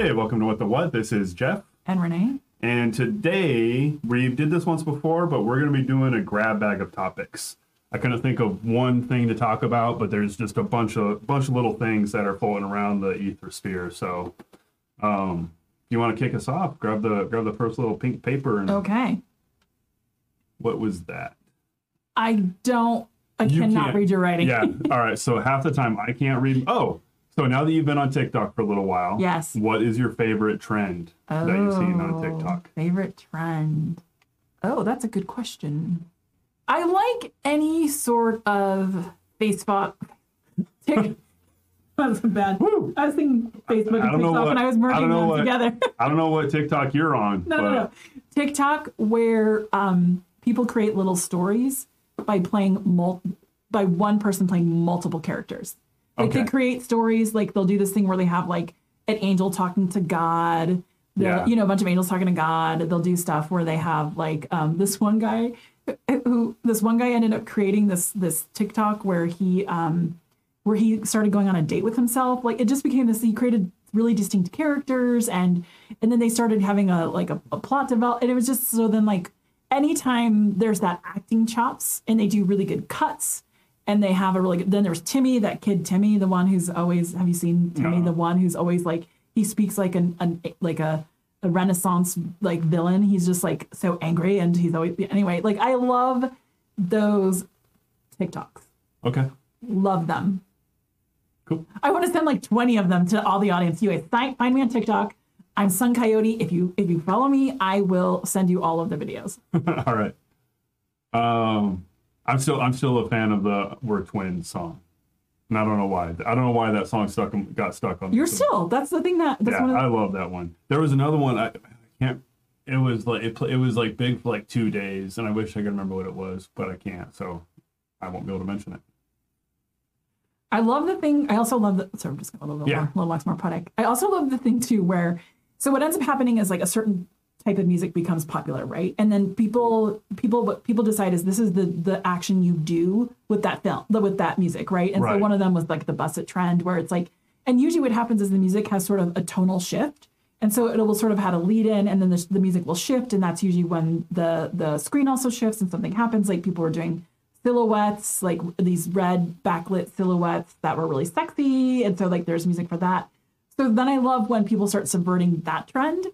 Hey, welcome to What the What. This is Jeff. And Renee. And today, we did this once before, but we're going to be doing a grab bag of topics. I couldn't think of one thing to talk about, but there's just a bunch of bunch of little things that are floating around the ether sphere. So, um, you want to kick us off? Grab the grab the first little pink paper and Okay. what was that? I don't, I You cannot read your writing. Yeah. All right. So half the time I can't read. Oh, so now that you've been on TikTok for a little while, Yes. What is your favorite trend that you've seen on TikTok? Favorite trend? Oh, that's a good question. I like any sort of Facebook. Tik- That's bad. Woo. I was thinking Facebook and TikTok, what- and I was merging don't know them what- together. I don't know what TikTok you're on. no, but no, no. TikTok where um, people create little stories by playing mul- by one person playing multiple characters. Like Okay. they create stories, like they'll do this thing where they have like an angel talking to God. Yeah. You know, a bunch of angels talking to God. They'll do stuff where they have like um, this one guy who this one guy ended up creating this this TikTok where he um where he started going on a date with himself. Like it just became this. He created really distinct characters, and and then they started having a like a, a plot develop, and it was just so then like anytime there's that acting chops, and they do really good cuts, and they have a really good. Then there's Timmy, that kid Timmy, the one who's always. Have you seen Timmy? No. The one who's always like he speaks like an, an like a a renaissance like villain he's just like so angry and he's always anyway like i love those tiktoks Okay. love them Cool. I want to send like 20 of them to all the audience. You guys find, find me on TikTok. I'm Sun Coyote. If you if you follow me, I will send you all of the videos. All right. Um, I'm still I'm still a fan of the "We're Twins" song, and I don't know why. I don't know why that song stuck got stuck on. You're still that's the thing that that's Yeah, one of the, I love that one. There was another one. I, I can't. It was like it, it was like big for like two days, and I wish I could remember what it was, but I can't. So I won't be able to mention it. I love the thing. I also love the sorry, I'm just going a little Yeah. more, little more poetic. I also love the thing too where so what ends up happening is like a certain type of music becomes popular, right? And then people people what people decide is this is the the action you do with that film with that music, right? And so one of them was like the Buss It trend where it's like and usually what happens is the music has sort of a tonal shift. And so it will sort of had a lead in and then the, the music will shift and that's usually when the the screen also shifts and something happens like people were doing silhouettes, like these red backlit silhouettes that were really sexy. And so like there's music for that. So then I love when people start subverting that trend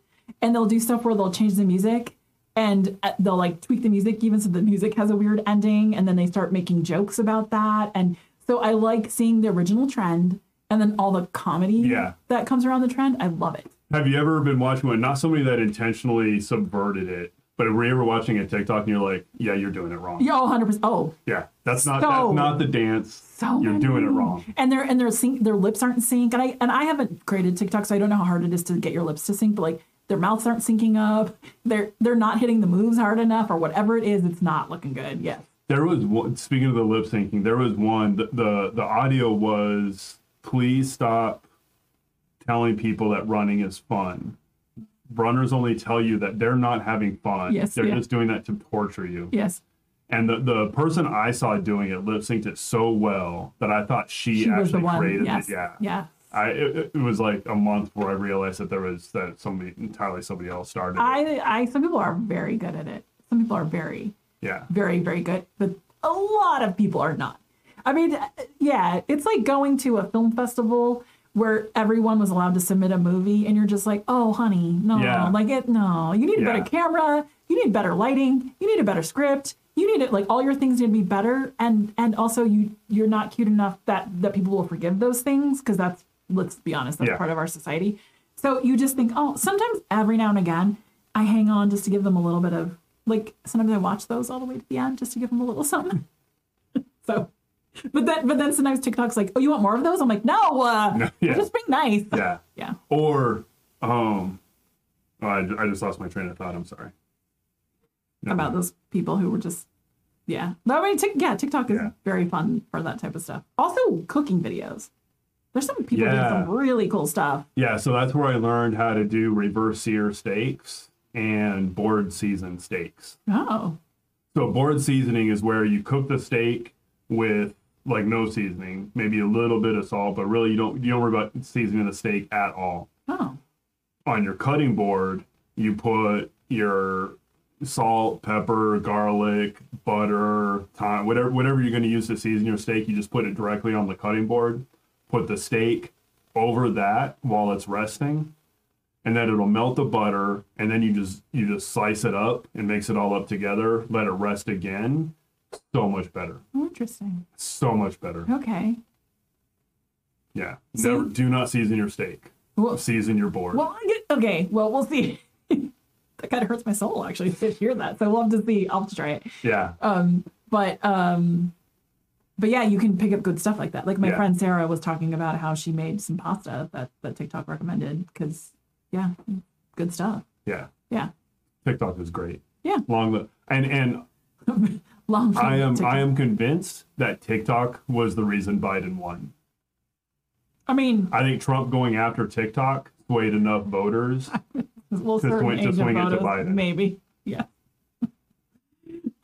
and they'll do stuff where they'll change the music and uh, they'll like tweak the music even so the music has a weird ending and then they start making jokes about that. And so I like seeing the original trend and then all the comedy Yeah. that comes around the trend. I love it. Have you ever been watching one? Not somebody that intentionally subverted it, but were you ever watching a TikTok and you're like, "Yeah, you're doing it wrong." Yeah, oh, 100%. Oh, Yeah, that's not So- that's not the dance. so you're doing it wrong. and their and their sync their lips aren't in sync and i and i haven't created tiktok so i don't know how hard it is to get your lips to sync but like their mouths aren't syncing up they're they're not hitting the moves hard enough or whatever it is it's not looking good yes There was one. Speaking of the lip syncing, there was one. The, the the audio was, "Please stop telling people that running is fun. Runners only tell you that they're not having fun. Yes, they're yeah. just doing that to torture you." yes And the, the person I saw doing it lip synced it so well that I thought she, she was actually the one created yes it. Yeah. yeah I it, it was like a month before I realized that there was that somebody entirely somebody else started. it. i i some people are very good at it some people are very yeah. very very good but a lot of people are not i mean uh, yeah it's like going to a film festival where everyone was allowed to submit a movie and you're just like oh honey no Yeah. like it no you need a Yeah. better camera you need better lighting you need a better script you need it like all your things need to be better and and also you you're not cute enough that that people will forgive those things because that's let's be honest that's Yeah. part of our society so you just think oh sometimes every now and again i hang on just to give them a little bit of like sometimes i watch those all the way to the end just to give them a little something so but then but then sometimes tiktok's like oh you want more of those i'm like no uh No, yeah. just being nice Yeah. yeah Or um, oh, I, I just lost my train of thought. I'm sorry. Never about mind. those people who were just yeah no, I mean, Tik yeah tiktok is Yeah. very fun for that type of stuff also cooking videos there's some people Yeah. doing some really cool stuff Yeah, so that's where I learned how to do reverse sear steaks and board season steaks. oh So board seasoning is where you cook the steak with like no seasoning, maybe a little bit of salt, but really you don't you don't worry about seasoning the steak at all. oh on your cutting board, you put your salt, pepper, garlic, butter, thyme, whatever whatever you're going to use to season your steak. You just put it directly on the cutting board. Put the steak over that while it's resting, and then it'll melt the butter. And then you just you just slice it up and mix it all up together. Let it rest again. So much better. Interesting. So much better. Okay. Yeah. See- Never do not season your steak. Well, Season your board. well, okay. Well, we'll see. that kind of hurts my soul actually to hear that. So we'll have to see. I'll have to try it. yeah. Um, but um, but yeah, you can pick up good stuff like that. Like my Yeah. friend Sarah was talking about how she made some pasta that that TikTok recommended because yeah, good stuff. Yeah. Yeah. TikTok is great. Yeah. Long li- and and Long. I am TikTok. I am convinced that TikTok was the reason Biden won. I mean, I think Trump going after TikTok swayed enough voters. well, To swing- to age of it to voters, Biden. maybe. Yeah.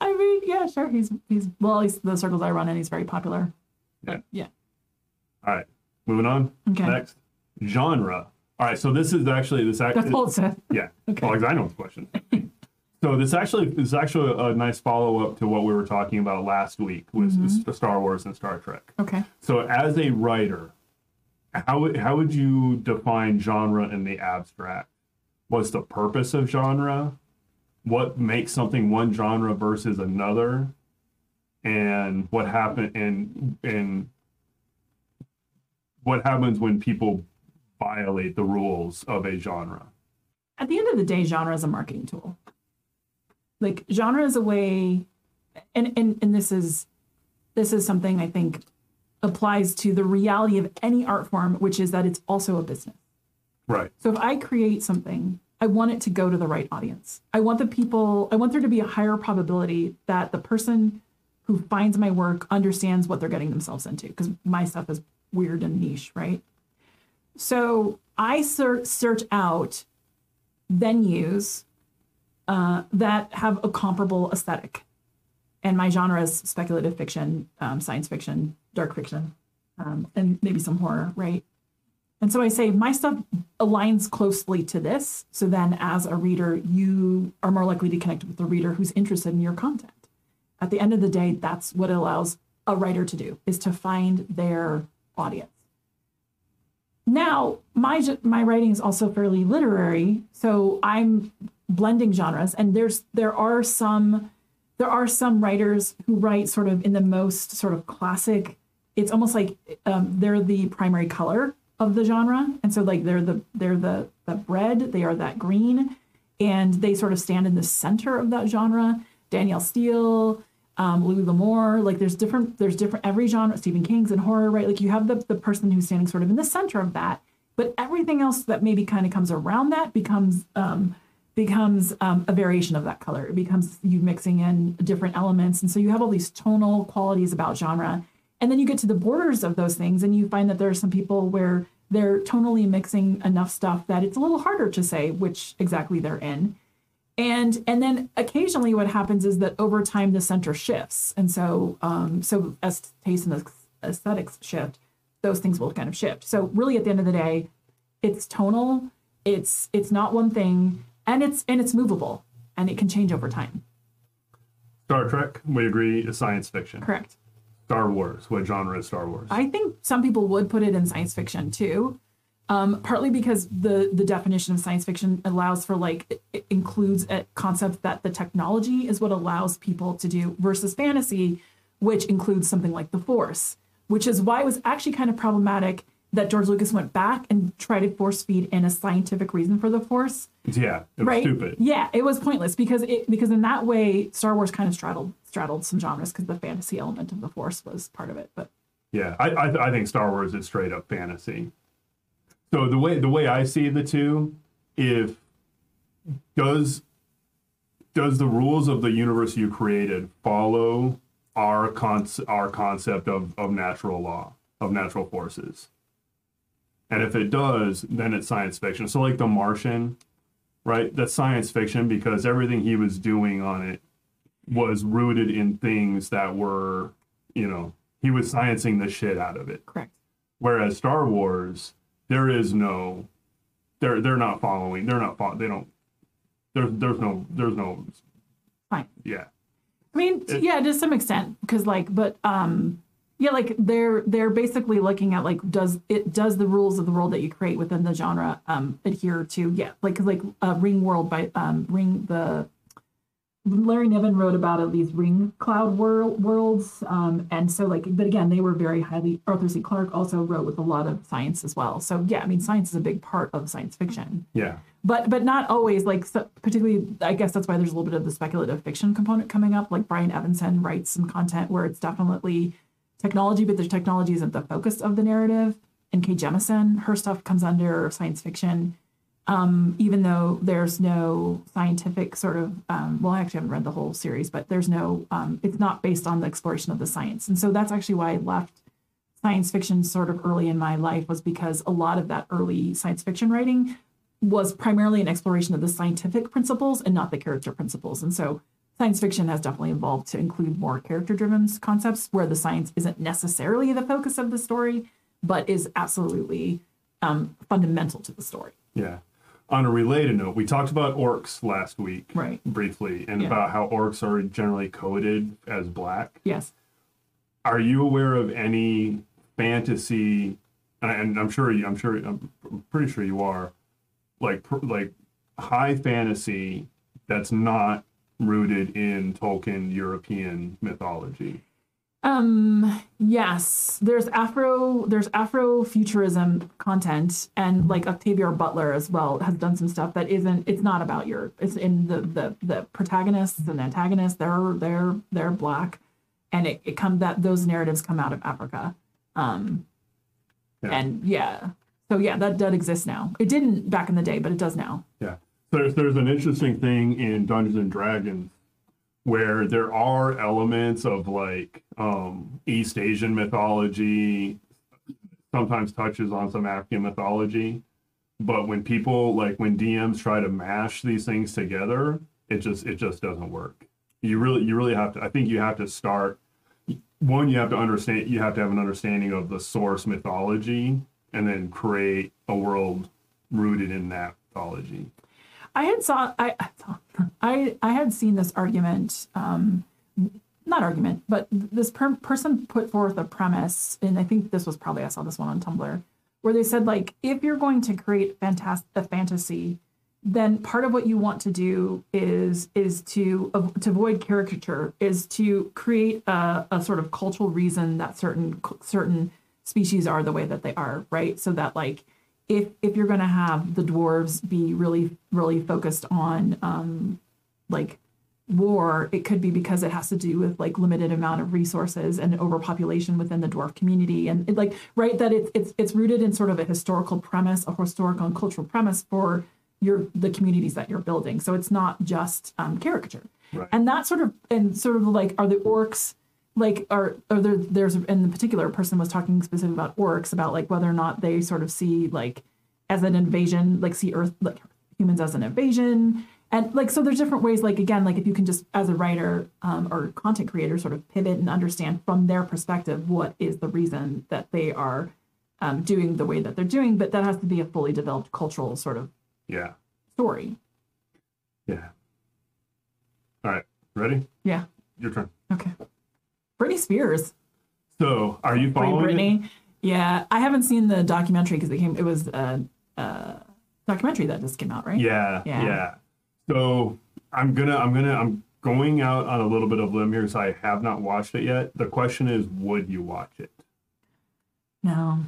I mean, yeah, sure. He's he's well, he's the circles I run in, he's very popular. But yeah. All right, moving on. Okay. Next, genre. All right, so this is actually this That's actually said. yeah. Okay. Well, I know the question. so this actually this is actually a nice follow up to what we were talking about last week with Mm-hmm. Star Wars and Star Trek. Okay. So, as a writer, how would- how would you define genre in the abstract? What's the purpose of genre? What makes something one genre versus another? And what happen and and what happens when people violate the rules of a genre? at the end of the day, genre is a marketing tool. Like genre is a way, and and and this is this is something I think applies to the reality of any art form, which is that it's also a business. Right. So if I create something, I want it to go to the right audience. I want the people, I want there to be a higher probability that the person who finds my work understands what they're getting themselves into because my stuff is weird and niche, right? So I search search out venues uh, that have a comparable aesthetic. And my genre is speculative fiction, um, science fiction, dark fiction, um, and maybe some horror, right? And so I say my stuff aligns closely to this. So then, as a reader, you are more likely to connect with the reader who's interested in your content. At the end of the day, that's what it allows a writer to do is to find their audience. Now, my my writing is also fairly literary, so I'm blending genres, and there's there are some there are some writers who write sort of in the most sort of classic. It's almost like um, they're the primary color of the genre, and so like they're the they're the the red, they are that green, and they sort of stand in the center of that genre. Danielle Steel, um, Louis L'Amour, like there's different there's different every genre. Stephen King's and horror, right? Like you have the the person who's standing sort of in the center of that, but everything else that maybe kind of comes around that becomes um, becomes um, a variation of that color. It becomes you mixing in different elements, and so you have all these tonal qualities about genre. And then you get to the borders of those things, and you find that there are some people where they're tonally mixing enough stuff that it's a little harder to say which exactly they're in. And and then occasionally what happens is that over time the center shifts, and so um, so as taste and aesthetics shift, those things will kind of shift. So really, at the end of the day, it's tonal. It's it's not one thing, and it's and it's movable, and it can change over time. Star Trek, we agree, is science fiction. Correct. Star Wars, what genre is Star Wars? I think some people would put it in science fiction too. Um, partly because the the definition of science fiction allows for like it, includes a concept that the technology is what allows people to do versus fantasy, which includes something like the force, which is why it was actually kind of problematic that George Lucas went back and tried to force feed in a scientific reason for the force. yeah, it was Right? stupid. Yeah, it was pointless because it because in that way Star Wars kind of straddled straddled some genres because the fantasy element of the force was part of it. But Yeah, I, I I think Star Wars is straight up fantasy. So the way the way I see the two, if does does the rules of the universe you created follow our con- our concept of, of natural law of natural forces? And if it does, then it's science fiction. So like The Martian, right? That's science fiction because everything he was doing on it was rooted in things that were, you know, he was sciencing the shit out of it. correct. Whereas Star Wars, there is no they're they're not following. They're not fo- They don't. There's there's no there's no Fine. yeah I mean, It- yeah, to some extent, because like, but um, yeah, like they're they're basically looking at like does it does the rules of the world that you create within the genre um adhere to yeah like like uh, Ringworld by um Ring the Larry Niven wrote about at these ring cloud wor- worlds um and so like but again they were very highly Arthur C. Clarke also wrote with a lot of science as well. So yeah I mean science is a big part of science fiction. Yeah. But but not always like so, particularly i guess that's why there's a little bit of the speculative fiction component coming up. Like Brian Evenson writes some content where it's definitely technology but the technology isn't the focus of the narrative. And kay Jemisin her stuff comes under science fiction um, even though there's no scientific sort of um, well i actually haven't read the whole series but there's no um, it's not based on the exploration of the science and so that's actually why i left science fiction sort of early in my life was because a lot of that early science fiction writing was primarily an exploration of the scientific principles and not the character principles. And so science fiction has definitely evolved to include more character driven concepts where the science isn't necessarily the focus of the story, but is absolutely um, fundamental to the story. yeah. On a related note, we talked about orcs last week Right. briefly, and Yeah. about how orcs are generally coded as black. Yes. Are you aware of any fantasy? And I'm sure you, I'm sure I'm pretty sure you are, like pr- like high fantasy that's not rooted in Tolkien European mythology. Um yes, there's Afro there's Afrofuturism content and like Octavia Butler as well has done some stuff that isn't it's not about Europe. It's in the the the protagonists and antagonists they're they're they're black and it, it come that those narratives come out of Africa. Um Yeah. and yeah. So yeah, that that exists now. It didn't back in the day, but it does now. Yeah. There's there's an interesting thing in Dungeons and Dragons where there are elements of like um East Asian mythology, sometimes touches on some African mythology. But when people like when DMs try to mash these things together, it just it just doesn't work. You really you really have to I think you have to start one you have to understand you have to have an understanding of the source mythology and then create a world rooted in that mythology. I had saw I I I had seen this argument, um, not argument, but this per- person put forth a premise, and I think this was probably I saw this one on Tumblr, where they said like if you're going to create fantas- a fantasy, then part of what you want to do is is to av- to avoid caricature is to create a, a sort of cultural reason that certain certain species are the way that they are, right? So that like if if you're going to have the dwarves be really really focused on um like war it could be because it has to do with like limited amount of resources and overpopulation within the dwarf community. And it, like right that it's it's it's rooted in sort of a historical premise a historical and cultural premise for your the communities that you're building. So it's not just um, caricature. Right. and that sort of and sort of like are the orcs like are there there's in the particular person was talking specifically about orcs about like whether or not they sort of see like as an invasion like see earth like humans as an invasion and like so there's different ways like again like if you can just as a writer um, or content creator sort of pivot and understand from their perspective what is the reason that they are um, doing the way that they're doing but that has to be a fully developed cultural sort of Yeah. story Yeah. All right. Ready? yeah Your turn. okay britney spears So, are you Free following it? Britney. Yeah, I haven't seen the documentary because it came. It was a, a documentary that just came out, right? Yeah, Yeah. yeah. So, I'm gonna, I'm gonna, I'm going out on a little bit of limb here because I have not watched it yet. The question is, would you watch it? No,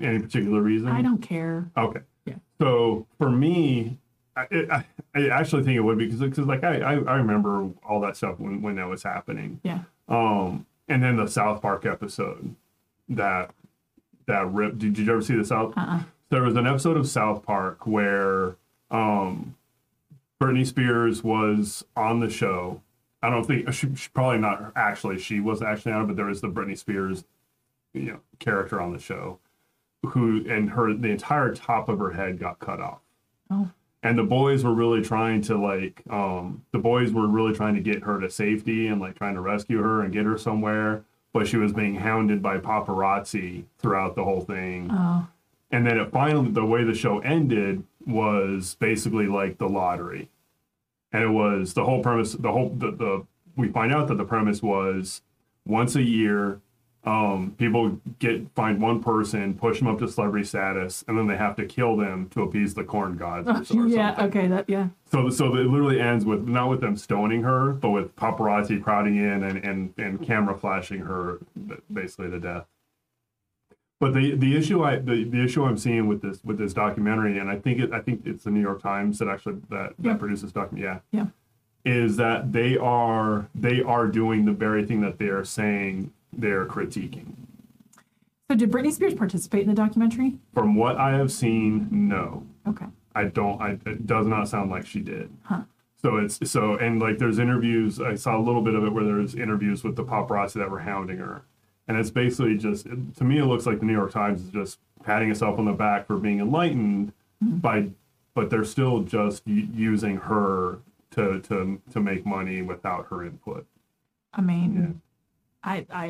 Any particular reason? I don't care. Okay. Yeah. So for me, I, I, I actually think it would be because, because like I, I, I remember all that stuff when, when that was happening. Yeah. Um, and then the South Park episode that that rip. Did, did you ever see the South? Uh-uh. There was an episode of South Park where um, Britney Spears was on the show. I don't think she, she probably not actually. She was actually on it, but there was the Britney Spears, you know, character on the show, who and her the entire top of her head got cut off Oh, and the boys were really trying to like um the boys were really trying to get her to safety and like trying to rescue her and get her somewhere. But she was being hounded by paparazzi throughout the whole thing. Oh, and then it finally the way the show ended was basically like the lottery, and it was the whole premise. The whole the, the we find out that the premise was once a year um, people get find one person, push them up to celebrity status, and then they have to kill them to appease the corn gods. Or, so- or yeah. something. Okay. That. Yeah. So, so it literally ends with not with them stoning her, but with paparazzi crowding in and, and, and camera flashing her basically to death. But the, the issue I the, the issue I'm seeing with this with this documentary, and I think it I think it's the New York Times that actually that, Yeah. that produced this documentary. Yeah. Yeah, is that they are they are doing the very thing that they are saying they're critiquing. So did Britney Spears participate in the documentary? From what I have seen, no. Okay. I don't. I it does not sound like she did. Huh. So it's so and like there's interviews. I saw a little bit of it where there's interviews with the paparazzi that were hounding her, and it's basically just to me it looks like the New York Times is just patting itself on the back for being enlightened mm-hmm. by, but they're still just u- using her to to to make money without her input. I mean, I I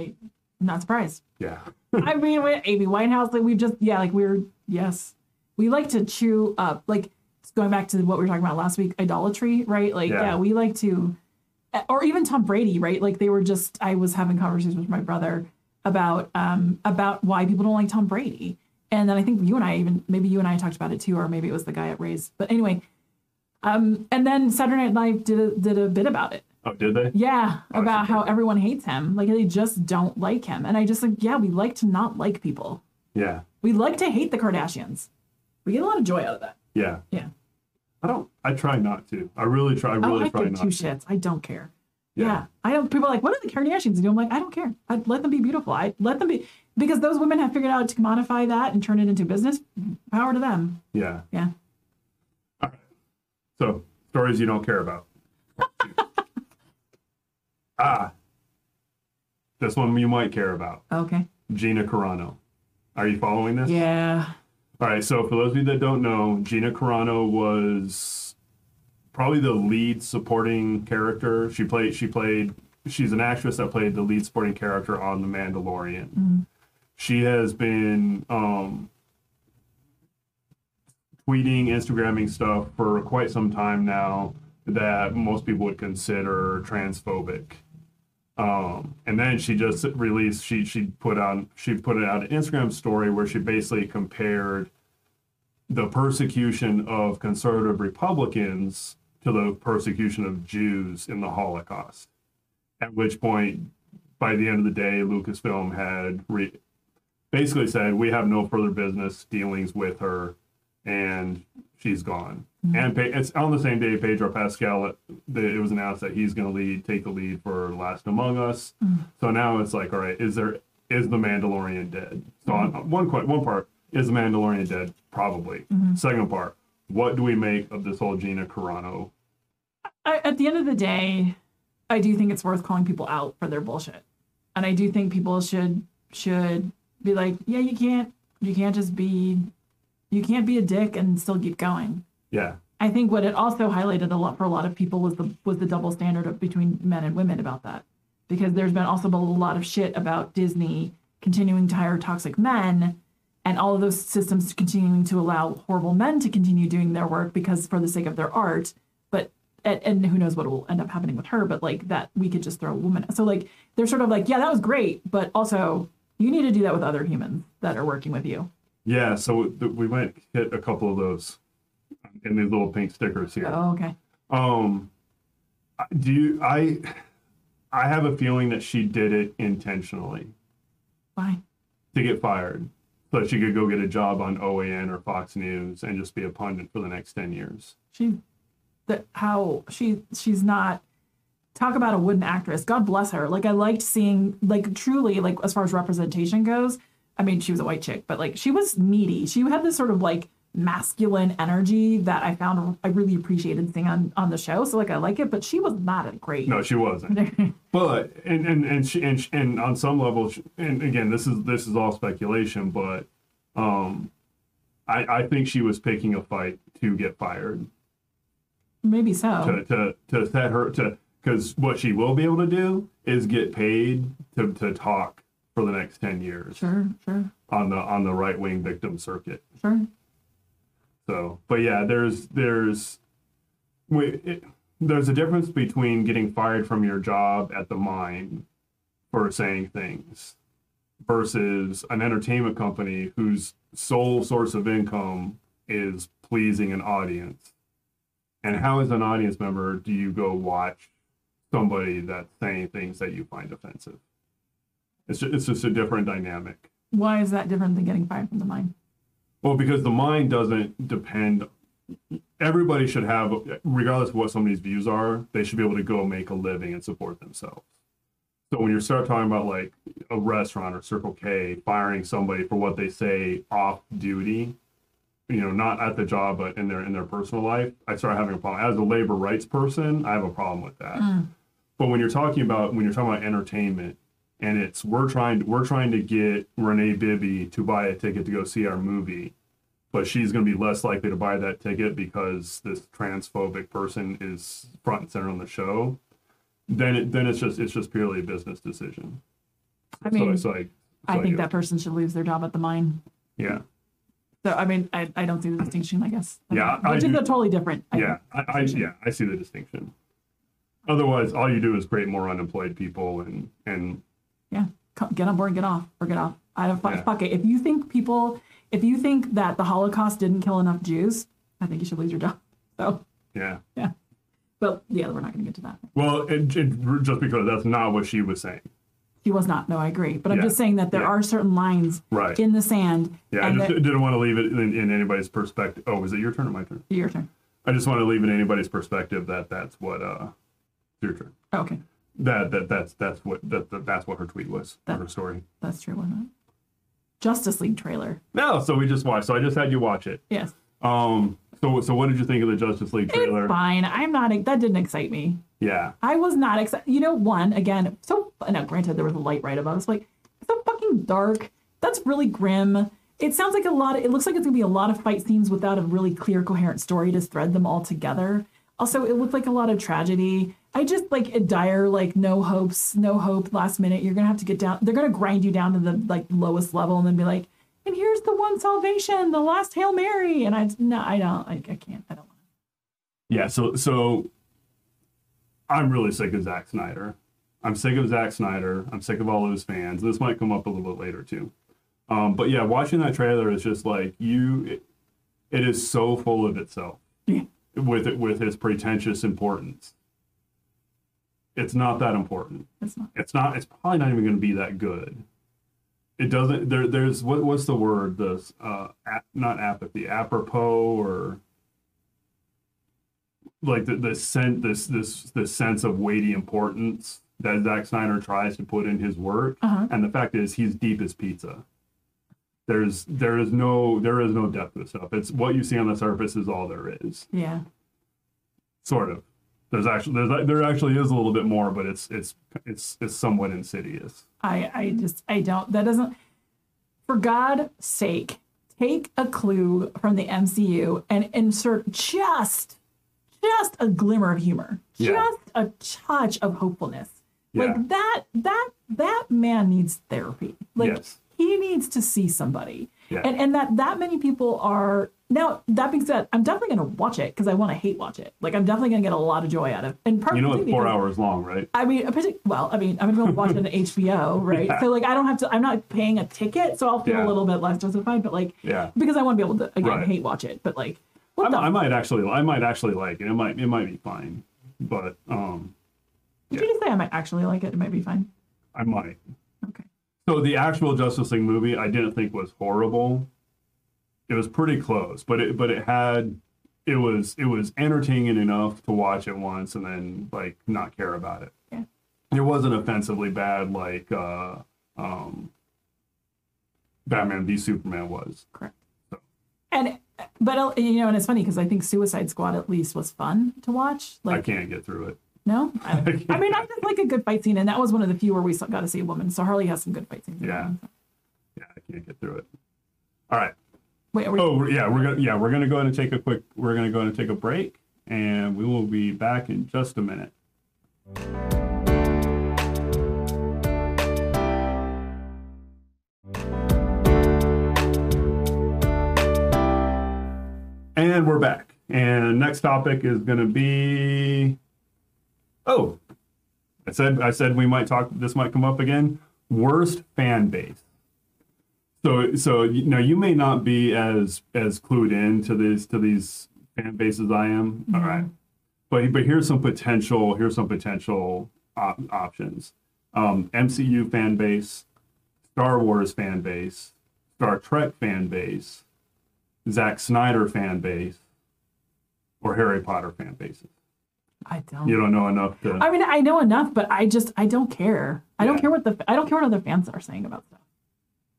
I'm not surprised. Yeah. I mean, with Amy Winehouse, like we've just yeah, like we're yes, we like to chew up. Like going back to what we were talking about last week, idolatry, right? Like yeah, Yeah. we like to, or even Tom Brady, right? Like they were just. I was having conversations with my brother about um about why people don't like Tom Brady, and then I think you and I even maybe you and I talked about it too, or maybe it was the guy at Rays. But anyway, um, and then Saturday Night Live did a, did a bit about it. Oh, did they? Yeah, Oh, about how everyone hates him. Like they just don't like him. And I just like, yeah, we like to not like people. Yeah. We like to hate the Kardashians. We get a lot of joy out of that. Yeah. Yeah. I don't. I try not to. I really try. I oh, really I try give not two to. shits. I don't care. Yeah. Yeah. I don't people are like, what are the Kardashians do? I'm like, I don't care. I let them be beautiful. I let them be because those women have figured out to commodify that and turn it into business. Power to them. Yeah. Yeah. So stories you don't care about. ah, this one you might care about. Okay. Gina Carano. Are you following this? Yeah. All right. So for those of you that don't know, Gina Carano was probably the lead supporting character. She played. She played. She's an actress that played the lead supporting character on The Mandalorian. She has been um, tweeting, Instagramming stuff for quite some time now that most people would consider transphobic. Um, and then she just released she she put on she put out an Instagram story where she basically compared the persecution of conservative Republicans to the persecution of Jews in the Holocaust. At which point, by the end of the day, Lucasfilm had re- basically said, "We have no further business dealings with her," and she's gone. Mm-hmm. And Pa- it's on the same day, Pedro Pascal. It, it was announced that he's going to lead, take the lead for Last Among Us. Mm-hmm. So now it's like, all right, is there is the Mandalorian dead? So on, one que- one part is the Mandalorian dead? Probably. Second part, what do we make of this whole Gina Carano? I, at the end of the day, I do think it's worth calling people out for their bullshit, and I do think people should should be like, yeah, you can't you can't just be you can't be a dick and still keep going. Yeah, I think what it also highlighted a lot for a lot of people was the was the double standard of between men and women about that, because there's been also a lot of shit about Disney continuing to hire toxic men, and all of those systems continuing to allow horrible men to continue doing their work because for the sake of their art, but and, and who knows what will end up happening with her, but like that we could just throw a woman. So like they're sort of like, yeah, that was great, but also you need to do that with other humans that are working with you. Yeah. So th- we might hit a couple of those in these little pink stickers here. Oh, okay. Um, do you? I I have a feeling that she did it intentionally Why? to get fired, so that she could go get a job on OAN or Fox News and just be a pundit for the next ten years. she that how she she's not talk about a wooden actress god bless her like i liked seeing like truly like as far as representation goes i mean she was a white chick but like she was meaty she had this sort of like masculine energy that i found i really appreciated seeing on on the show so like i like it but she was not a great No, she wasn't. but and and and she, and, and on some level, and again, this is this is all speculation, but um, I I think she was picking a fight to get fired. maybe so to to to set her to because what she will be able to do is get paid to to talk for the next 10 years Sure, sure, on the on the right wing victim circuit. sure. So, but yeah, there's there's we- it, there's a difference between getting fired from your job at the mine for saying things versus an entertainment company whose sole source of income is pleasing an audience. And how, as an audience member, do you go watch somebody that's saying things that you find offensive? It's just, it's just a different dynamic. Why is that different than getting fired from the mine? Well, because the mind doesn't depend. Everybody should have, regardless of what somebody's views are, they should be able to go make a living and support themselves. So when you start talking about like a restaurant or Circle K firing somebody for what they say off duty, you know, not at the job but in their in their personal life, I start having a problem. As a labor rights person, I have a problem with that. Mm. But when you're talking about when you're talking about entertainment, and it's we're trying to, we're trying to get Renee Bibby to buy a ticket to go see our movie, but she's going to be less likely to buy that ticket because this transphobic person is front and center on the show. Then it, then it's just it's just purely a business decision. I so mean, it's like I so think yeah. that person should lose their job at the mine. yeah So I mean, I, I don't see the distinction. I guess. Yeah, I which is do- totally different. I yeah think, I, I yeah I see the distinction. Otherwise, all you do is create more unemployed people and and yeah. Co- Get on board, get off, or get off. I don't fuck, Yeah. fuck it. If you think people, if you think that the Holocaust didn't kill enough Jews, I think you should lose your job. So yeah. yeah, but yeah, we're not going to get to that. Well, it, it, just because that's not what she was saying. She was not. No, I agree. But I'm Yeah. just saying that there Yeah. are certain lines Right. in the sand. Yeah, I just that- didn't want to leave it in, in anybody's perspective. Oh, is it your turn or my turn? your turn. I just want to leave it in anybody's perspective that that's what uh, your turn. Okay, That that that's that's what that, that that's what her tweet was. That- her story. that's true. Wasn't it? Justice League trailer. No, so we just watched. So I just had you watch it. Yes, Um. So so what did you think of the Justice League trailer? it's fine. I'm not. That didn't excite me. Yeah. I was not excited. You know, one again. So now, granted, there was a light right above us. Like it's so fucking dark. That's really grim. It sounds like a lot. Of, it looks like it's gonna be a lot of fight scenes without a really clear, coherent story to thread them all together. Also, it looked like a lot of tragedy. I just like a dire, like no hopes, no hope. Last minute, you're gonna have to get down. They're gonna grind you down to the like lowest level, and then be like, "And here's the one salvation, the last hail mary." And I, no, I don't. I, I can't. I don't. want Yeah. So so I'm really sick of Zack Snyder. I'm sick of Zack Snyder. I'm sick of all those fans. This might come up a little bit later too. Um, but yeah, watching that trailer is just like you. It, it is so full of itself Yeah. with it with its pretentious importance. It's not that important. It's not. It's not. It's probably not even going to be that good. It doesn't. There. There's what? What's the word? The uh, ap, not apathy. Apropos or like the the sense this this this sense of weighty importance that Zack Snyder tries to put in his work. Uh-huh. And the fact is, he's deep as pizza. There's there is no there is no depth to this stuff. It's what you see on the surface is all there is. Yeah. Sort of. There's actually there's there actually is a little bit more, but it's it's it's it's somewhat insidious. I I just I don't that doesn't for God's sake take a clue from the MCU and insert just just a glimmer of humor Yeah. just a touch of hopefulness Yeah. like that that that man needs therapy like Yes. he needs to see somebody Yeah. and and that that many people are now that being said I'm definitely gonna watch it because I want to hate watch it like I'm definitely gonna get a lot of joy out of and You know it's four because- hours long, right? I mean, well, I mean, I'm gonna be able to watch it on HBO, right? Yeah. So like, I don't have to. I'm not paying a ticket, so I'll feel Yeah. a little bit less justified. But like, Yeah. because I want to be able to again Right. hate watch it. But like, I, what the? I might actually I might actually like it. It might it might be fine, but um did you just say I might actually like it? It might be fine. I might. Okay. So the actual Justice League movie I didn't think was horrible. It was pretty close, but it but it had it was it was entertaining enough to watch it once and then like not care about it. Yeah. It wasn't offensively bad like uh um Batman v Superman was. Correct. And but uh, you know, and it's funny because I think Suicide Squad at least was fun to watch. Like I can't get through it. no, I, I mean, I just like a good fight scene, and that was one of the few where we got to see a woman. So Harley has some good fight scenes. Yeah. Yeah, I can't get through it. All right. Wait, we- oh yeah, we're gonna yeah we're gonna go ahead and take a quick we're gonna go ahead and take a break, and we will be back in just a minute. And we're back. And next topic is going to be oh, I said I said we might talk. This might come up again. Worst fan base. So so you know you may not be as as clued in to these to these fan bases I am. All right, but but here's some potential. Here's some potential op- options. Um, MCU fan base, Star Wars fan base, Star Trek fan base, Zack Snyder fan base, or Harry Potter fan bases. I don't. You don't know enough to. I mean, I know enough, but I just I don't care. I don't care what the I don't care what other fans are saying about stuff.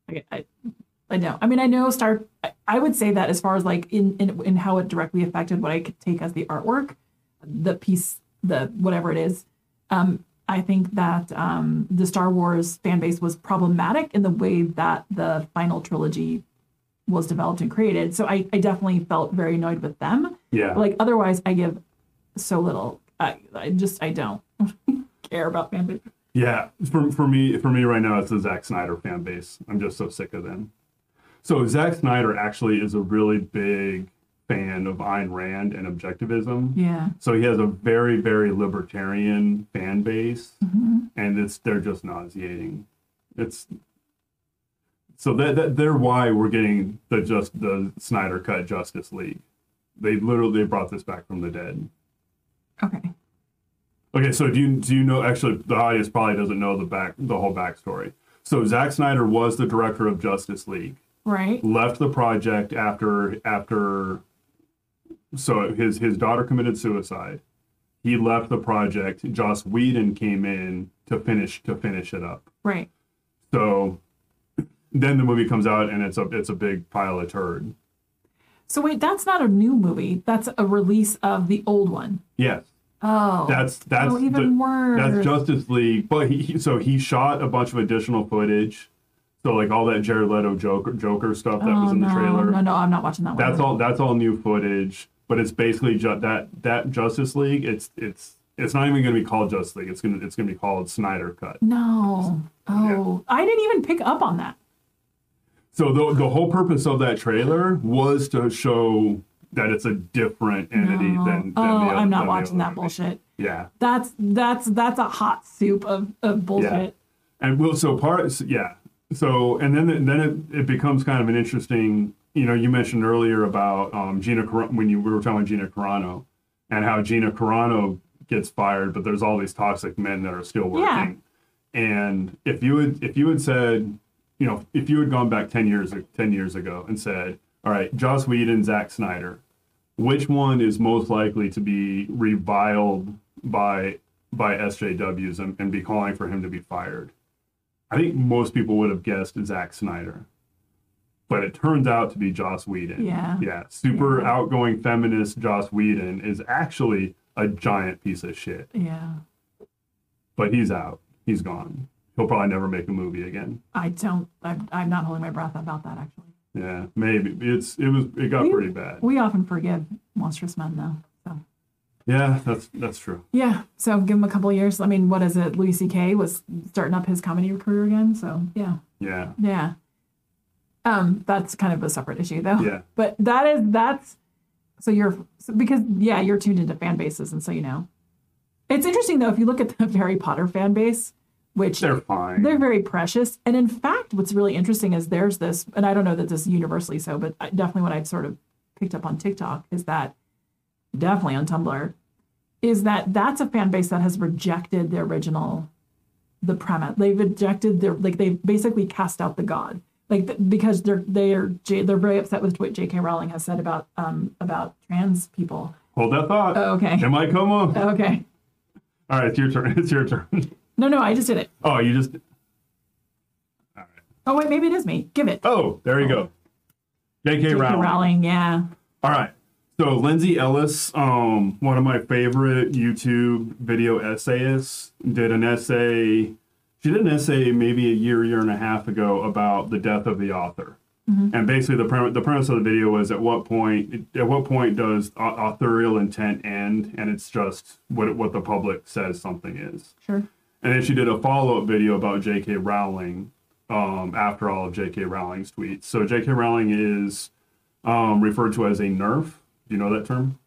I, I don't. I mean, I know Star. I, I would say that as far as like in, in in how it directly affected what I could take as the artwork, the piece, the whatever it is. Um, I think that um, the Star Wars fan base was problematic in the way that the final trilogy was developed and created. So I, I definitely felt very annoyed with them. yeah. Like otherwise, I give so little. I, I just I don't care about fan base. Yeah, for for me for me right now it's the Zack Snyder fan base. I'm just so sick of them. So Zack Snyder actually is a really big fan of Ayn Rand and objectivism. Yeah. So he has a very very libertarian fan base, mm-hmm. and it's they're just nauseating. It's so that, that they're why we're getting the just the Snyder cut Justice League. They literally brought this back from the dead. Okay. Okay, so do you do you know? Actually, the audience probably doesn't know the back the whole backstory. So Zack Snyder was the director of Justice League. Right. Left the project after after. So his his daughter committed suicide. He left the project. Joss Whedon came in to finish to finish it up. Right. So then the movie comes out and it's a it's a big pile of turd. So wait, that's not a new movie. That's a release of the old one. Yes. Oh. That's that's oh, even the- worse. That's Justice League, but he, so he shot a bunch of additional footage. So like all that Jared Leto Joker Joker stuff that oh, was oh, in the trailer. No, no, I'm not watching that one. That's all. That's all new footage. But it's basically ju- that that Justice League. It's it's it's not even going to be called Justice League. It's gonna it's gonna be called Snyder Cut. No. Oh, I didn't even pick up on that. So the the whole purpose of that trailer was to show that it's a different entity No. than, than oh, the other, I'm not watching that bullshit. Yeah. That's that's that's a hot soup of, of bullshit. Yeah. and well so part yeah so and then then it, it becomes kind of an interesting you know you mentioned earlier about um, Gina Car- when you we were talking about Gina Carano and how Gina Carano gets fired but there's all these toxic men that are still working Yeah. and if you had if you had said you know if you had gone back 10 years 10 years ago and said all right Joss Whedon Zack Snyder which one is most likely to be reviled by by SJWs and, and be calling for him to be fired. I think most people would have guessed Zack Snyder. But it turns out to be Joss Whedon. Yeah. Yeah. Super Yeah. outgoing feminist Joss Whedon is actually a giant piece of shit. Yeah. But he's out. He's gone. He'll probably never make a movie again. I don't. I'm, I'm not holding my breath about that. Actually, Yeah, maybe. It's it was it got We- pretty bad. we often forgive monstrous men, though. So Yeah, that's that's true. yeah. So give him a couple of years. I mean, what is it? Louis C.K. was starting up his comedy career again. So yeah, Yeah. yeah. Um, that's kind of a separate issue, though. Yeah. But that is that's so you're so because yeah you're tuned into fan bases and so you know. It's interesting though if you look at the Harry Potter fan base, which They're fine. they're very precious. And in fact, what's really interesting is there's this, and I don't know that this is universally so, but definitely what I've sort of picked up on TikTok is that definitely on Tumblr is that that's a fan base that has rejected the original, the premise. They've rejected their like they've basically cast out the god. Like th- because they're they are J- they're very upset with what J.K. Rowling has said about um about trans people. Hold that thought. Oh, okay. It might come up. Okay. All right, it's your turn. It's your turn. No, no, I just did it. Oh, you just. Oh wait, maybe it is me. Give it. Oh, there you go. J.K. Rowling. Rowling, yeah. All right. So Lindsay Ellis, um, one of my favorite YouTube video essayists, did an essay. She did an essay maybe a year, year and a half ago about the death of the author. And basically, the premise, the premise of the video was at what point at what point does authorial intent end, and it's just what what the public says something is. Sure. And then she did a follow up video about J.K. Rowling um, after all of J.K. Rowling's tweets. So J.K. Rowling is um, referred to as a TERF Do you know that term?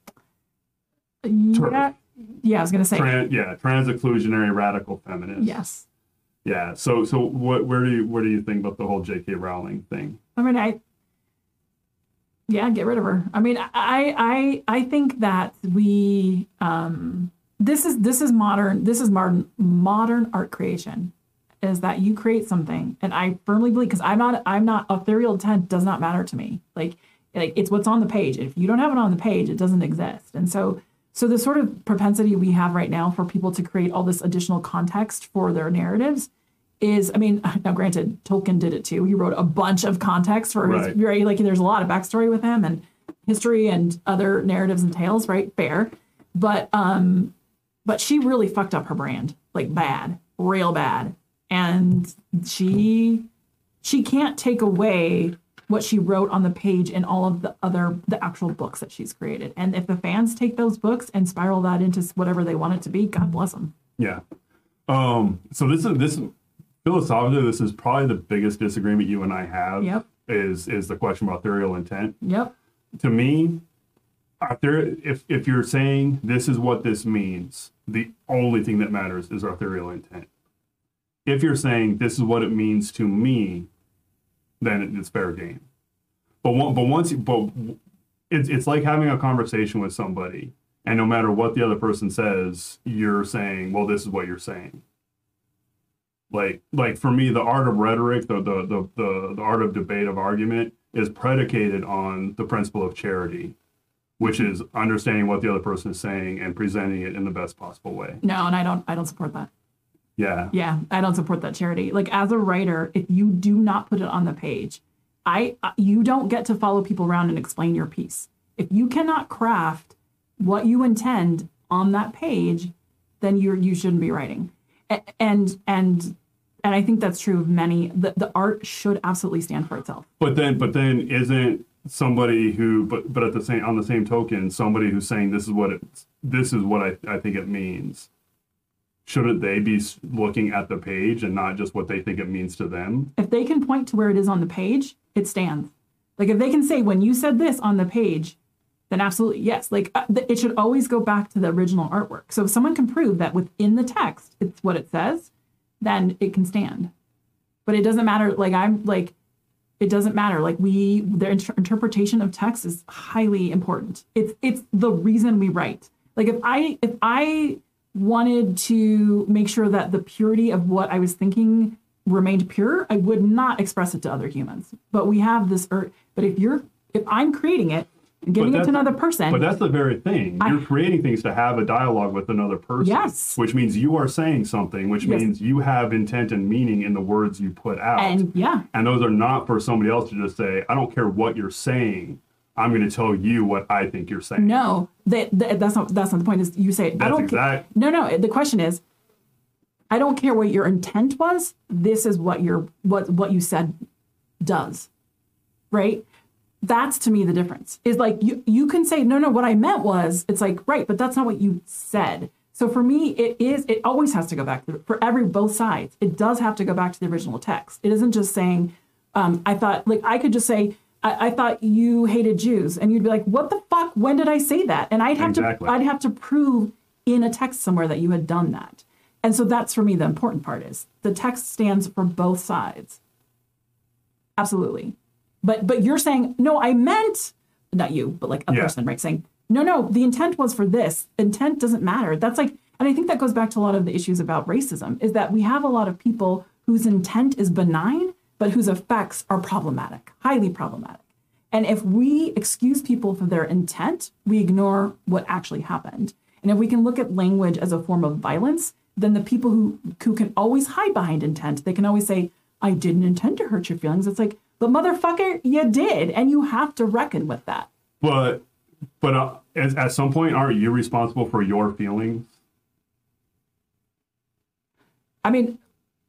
Yeah, yeah, I was gonna say Tran, yeah, trans exclusionary radical feminist. yes. Yeah. So so what where do you where do you think about the whole J.K. Rowling thing? I mean, I yeah, get rid of her. I mean, I I I think that we um this is this is modern this is modern modern art creation is that you create something and I firmly believe because I'm not I'm not authorial intent does not matter to me. Like like it's what's on the page. If you don't have it on the page, it doesn't exist. And so so the sort of propensity we have right now for people to create all this additional context for their narratives is, I mean, now granted, Tolkien did it too. He wrote a bunch of context for his, Right. right? Like there's a lot of backstory with him and history and other narratives and tales, right? Fair. But um, but she really fucked up her brand, like bad, real bad. And she she can't take away what she wrote on the page in all of the other the actual books that she's created. And if the fans take those books and spiral that into whatever they want it to be, God bless them. Yeah. Um. So this is this philosophically this is probably the biggest disagreement you and I have. Yep. Is is the question about authorial intent? Yep. to me, if if you're saying this is what this means, the only thing that matters is authorial intent. If you're saying this is what it means to me, then it's fair game. But one, but once you, but it's it's like having a conversation with somebody, and no matter what the other person says, you're saying, well, this is what you're saying. Like like for me, the art of rhetoric, the the the the, the art of debate of argument is predicated on the principle of charity, which is understanding what the other person is saying and presenting it in the best possible way. No, and I don't I don't support that. Yeah. Yeah, I don't support that charity. Like as a writer, if you do not put it on the page, I uh, you don't get to follow people around and explain your piece. If you cannot craft what you intend on that page, then you're you shouldn't be writing. And and and I think that's true of many. The the art should absolutely stand for itself. But then, but then, isn't somebody who, but but at the same on the same token, somebody who's saying this is what it, this is what I, I think it means. Shouldn't they be looking at the page and not just what they think it means to them? If they can point to where it is on the page, it stands. Like if they can say when you said this on the page, then absolutely yes. Like uh, th- it should always go back to the original artwork. So if someone can prove that within the text it's what it says, then it can stand. But it doesn't matter. Like I'm like, it doesn't matter. Like we, the inter- interpretation of text is highly important. It's it's the reason we write. Like if I if I wanted to make sure that the purity of what I was thinking remained pure, I would not express it to other humans. But we have this. Ur- but if you're if I'm creating it giving it to another person, But that's the very thing. You're creating things to have a dialogue with another person. Yes. Which means you are saying something, which Yes. means you have intent and meaning in the words you put out. and yeah, And those are not for somebody else to just say, I don't care what you're saying. I'm going to tell you what I think you're saying. No, that, that that's not that's not the point. Is you say I don't. exact- No, no. The question is, I don't care what your intent was. This is what your what what you said does, right? That's to me the difference. Is like you you can say no, no. What I meant was it's like right, but that's not what you said. So for me, it is. It always has to go back to for every both sides. It does have to go back to the original text. It isn't just saying. Um, I thought like I could just say I, I thought you hated Jews, and you'd be like, "What the fuck? When did I say that?" And I'd have Exactly. to I'd have to prove in a text somewhere that you had done that. And so that's for me the important part is the text stands for both sides. Absolutely. But but you're saying, no, I meant not you, but like a Yeah. person, right? Saying, no, no, the intent was for this. Intent doesn't matter. That's like, and I think that goes back to a lot of the issues about racism, is that we have a lot of people whose intent is benign, but whose effects are problematic, highly problematic. And if we excuse people for their intent, we ignore what actually happened. And if we can look at language as a form of violence, then the people who, who can always hide behind intent, they can always say, I didn't intend to hurt your feelings. It's like, but motherfucker, you did. And you have to reckon with that. But but uh, at, at some point, aren't you responsible for your feelings? I mean,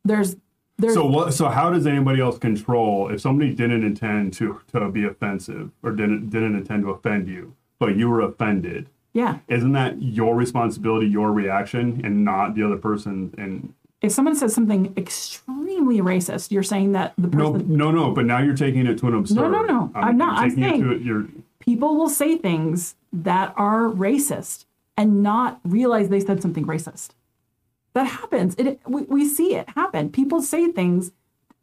there's, there's, So what? So how does anybody else control if somebody didn't intend to to be offensive or didn't didn't intend to offend you, but you were offended? yeah. Isn't that your responsibility, your reaction, and not the other person? And If someone says something extremely racist, you're saying that the person, no, no. no. But now you're taking it to an absurd. no, no. I I'm not. I'm saying- it to, you're people will say things that are racist and not realize they said something racist. That happens. It we, we see it happen. People say things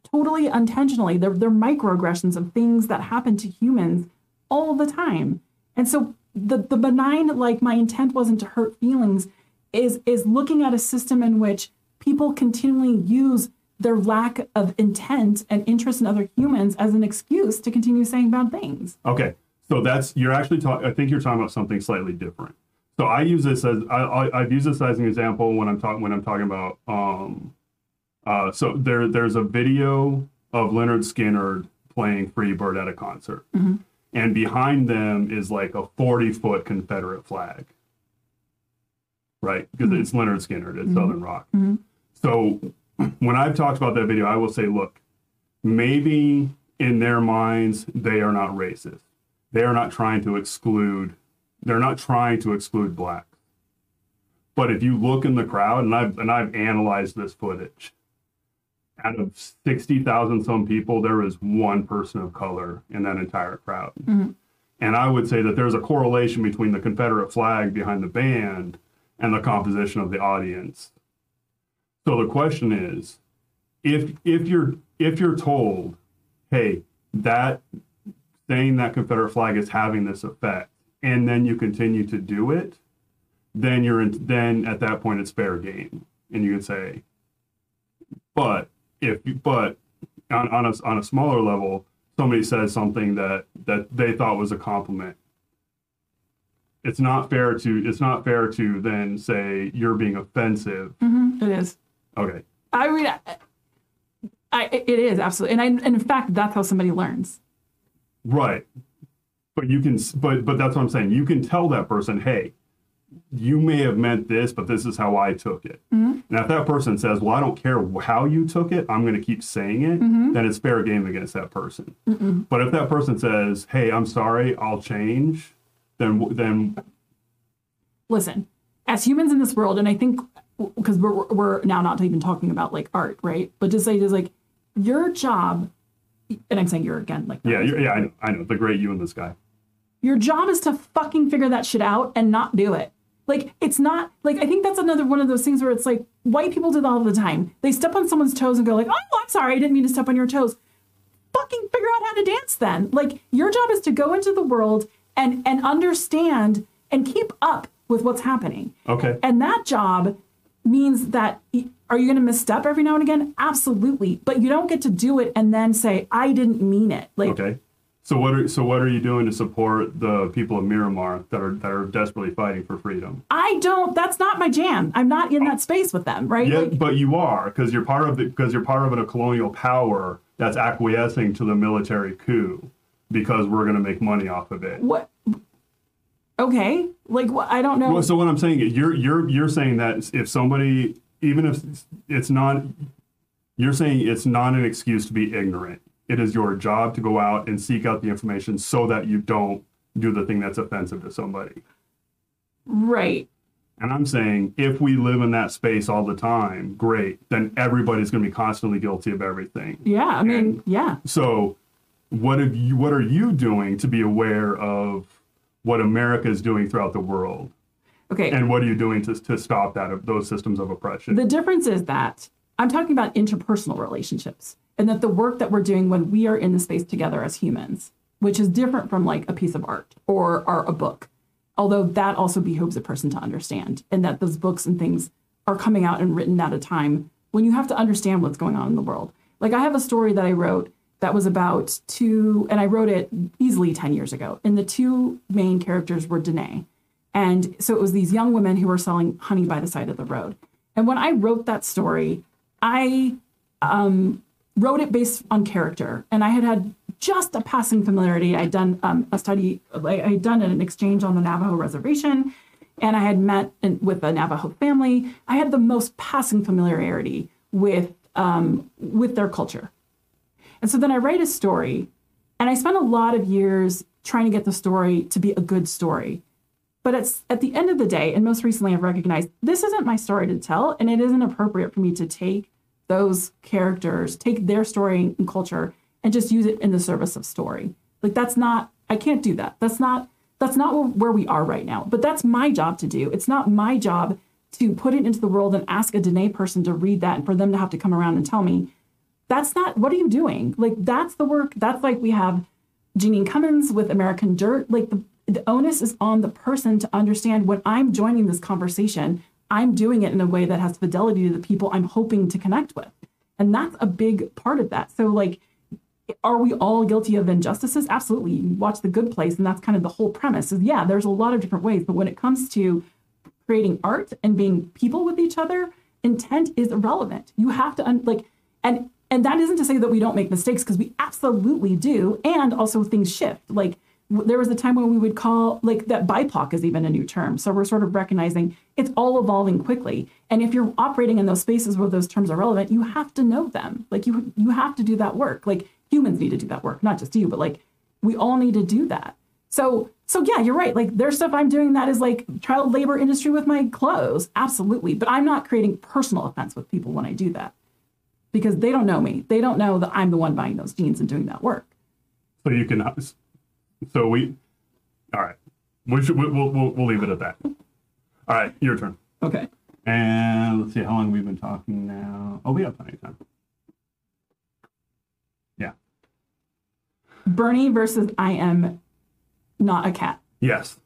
totally unintentionally. They're, they're microaggressions of things that happen to humans all the time. And so the, the benign, like my intent wasn't to hurt feelings, is is looking at a system in which people continually use their lack of intent and interest in other humans as an excuse to continue saying bad things. Okay, so that's you're actually talking. I think you're talking about something slightly different. So I use this as I, I I've used this as an example when I'm talking when I'm talking about um uh so there there's a video of Lynyrd Skynyrd playing Free Bird at a concert, and behind them is like a 40 foot Confederate flag, right? Because it's Lynyrd Skynyrd, it's Southern Rock. So when I've talked about that video, I will say, look, maybe in their minds they are not racist. They are not trying to exclude. They're not trying to exclude blacks. But if you look in the crowd, and I've and I've analyzed this footage, out of sixty thousand some people, there is one person of color in that entire crowd. Mm-hmm. And I would say that there's a correlation between the Confederate flag behind the band and the composition of the audience. So the question is, if if you're if you're told, hey, that saying that Confederate flag is having this effect, and then you continue to do it, then you're in, then at that point it's fair game, and you can say, but if but on, on a on a smaller level, somebody says something that that they thought was a compliment. It's not fair to it's not fair to then say you're being offensive. Mm-hmm, it is. Okay. I mean, I, I, it is absolutely, and I, and in fact, that's how somebody learns. Right. But you can, but but that's what I'm saying. You can tell that person, hey, you may have meant this, but this is how I took it. Mm-hmm. Now, if that person says, well, I don't care how you took it, I'm going to keep saying it, mm-hmm. then it's fair game against that person. But if that person says, hey, I'm sorry, I'll change, then then Listen, as humans in this world, and I think because we're we're now not even talking about like art, right? But to say just like your job, and I'm saying you're again like yeah, you're, yeah, I know, I know, the great you and this guy. Your job is to fucking figure that shit out and not do it. Like it's not like I think that's another one of those things where it's like white people do that all the time. They step on someone's toes and go like, "Oh, I'm sorry, I didn't mean to step on your toes." Fucking figure out how to dance then. Like your job is to go into the world and and understand and keep up with what's happening. Okay. And that job means that are you going to misstep every now and again? Absolutely. But you don't get to do it and then say, I didn't mean it. Like, Okay. So what are so what are you doing to support the people of Myanmar that are that are desperately fighting for freedom? I don't, that's not my jam. I'm not in that oh. space with them, right? Yeah, Like, but you are because you're part of the because you're part of a colonial power that's acquiescing to the military coup because we're going to make money off of it. what? Okay. Like, what? I don't know. Well, so what I'm saying is you're you're you're saying that if somebody even if it's not you're saying it's not an excuse to be ignorant. It is your job to go out and seek out the information so that you don't do the thing that's offensive to somebody. right. And I'm saying if we live in that space all the time, great, then everybody's going to be constantly guilty of everything. Yeah. I mean, yeah. So, what have you? What are you doing to be aware of what America is doing throughout the world, Okay. and what are you doing to to stop that of those systems of oppression? The difference is that I'm talking about interpersonal relationships and that the work that we're doing when we are in the space together as humans, which is different from like a piece of art or, or a book, although that also behooves a person to understand and that those books and things are coming out and written at a time when you have to understand what's going on in the world. Like I have a story that I wrote that was about two, and I wrote it easily 10 years ago. And the two main characters were Diné. And so it was these young women who were selling honey by the side of the road. And when I wrote that story, I um, wrote it based on character, and I had had just a passing familiarity. I'd done um, a study, I had done an exchange on the Navajo reservation, and I had met in, with the Navajo family. I had the most passing familiarity with um, with their culture, and so then I write a story, and I spent a lot of years trying to get the story to be a good story. But it's at the end of the day, and most recently, I've recognized this isn't my story to tell, and it isn't appropriate for me to take those characters, take their story and culture, and just use it in the service of story. Like that's not, I can't do that. That's not That's not where- we are right now. But that's my job to do. It's not my job to put it into the world and ask a Diné person to read that and for them to have to come around and tell me, that's not, what are you doing? Like, that's the work. That's like we have Jeanine Cummins with American Dirt. Like, the, the onus is on the person to understand when I'm joining this conversation, I'm doing it in a way that has fidelity to the people I'm hoping to connect with. And that's a big part of that. So, like, are we all guilty of injustices? Absolutely. You watch The Good Place, and that's kind of the whole premise. Is yeah, there's a lot of different ways, but when it comes to creating art and being people with each other, intent is irrelevant. You have to un- like, and and that isn't to say that we don't make mistakes because we absolutely do, and also things shift. Like there was a time when we would call like that BIPOC is even a new term. So we're sort of recognizing it's all evolving quickly. And if you're operating in those spaces where those terms are relevant, you have to know them. Like you you have to do that work. Like humans need to do that work, not just you, but like we all need to do that. So so yeah, you're right. Like there's stuff I'm doing that is like child labor industry with my clothes. Absolutely. But I'm not creating personal offense with people when I do that. Because they don't know me. They don't know that I'm the one buying those jeans and doing that work. So you can. So we. All right. We should, we'll, we'll, we'll leave it at that. All right, your turn. Okay. And let's see how long we've been talking now. Oh, we have plenty of time. Yeah. Bernie versus I am not a cat. Yes.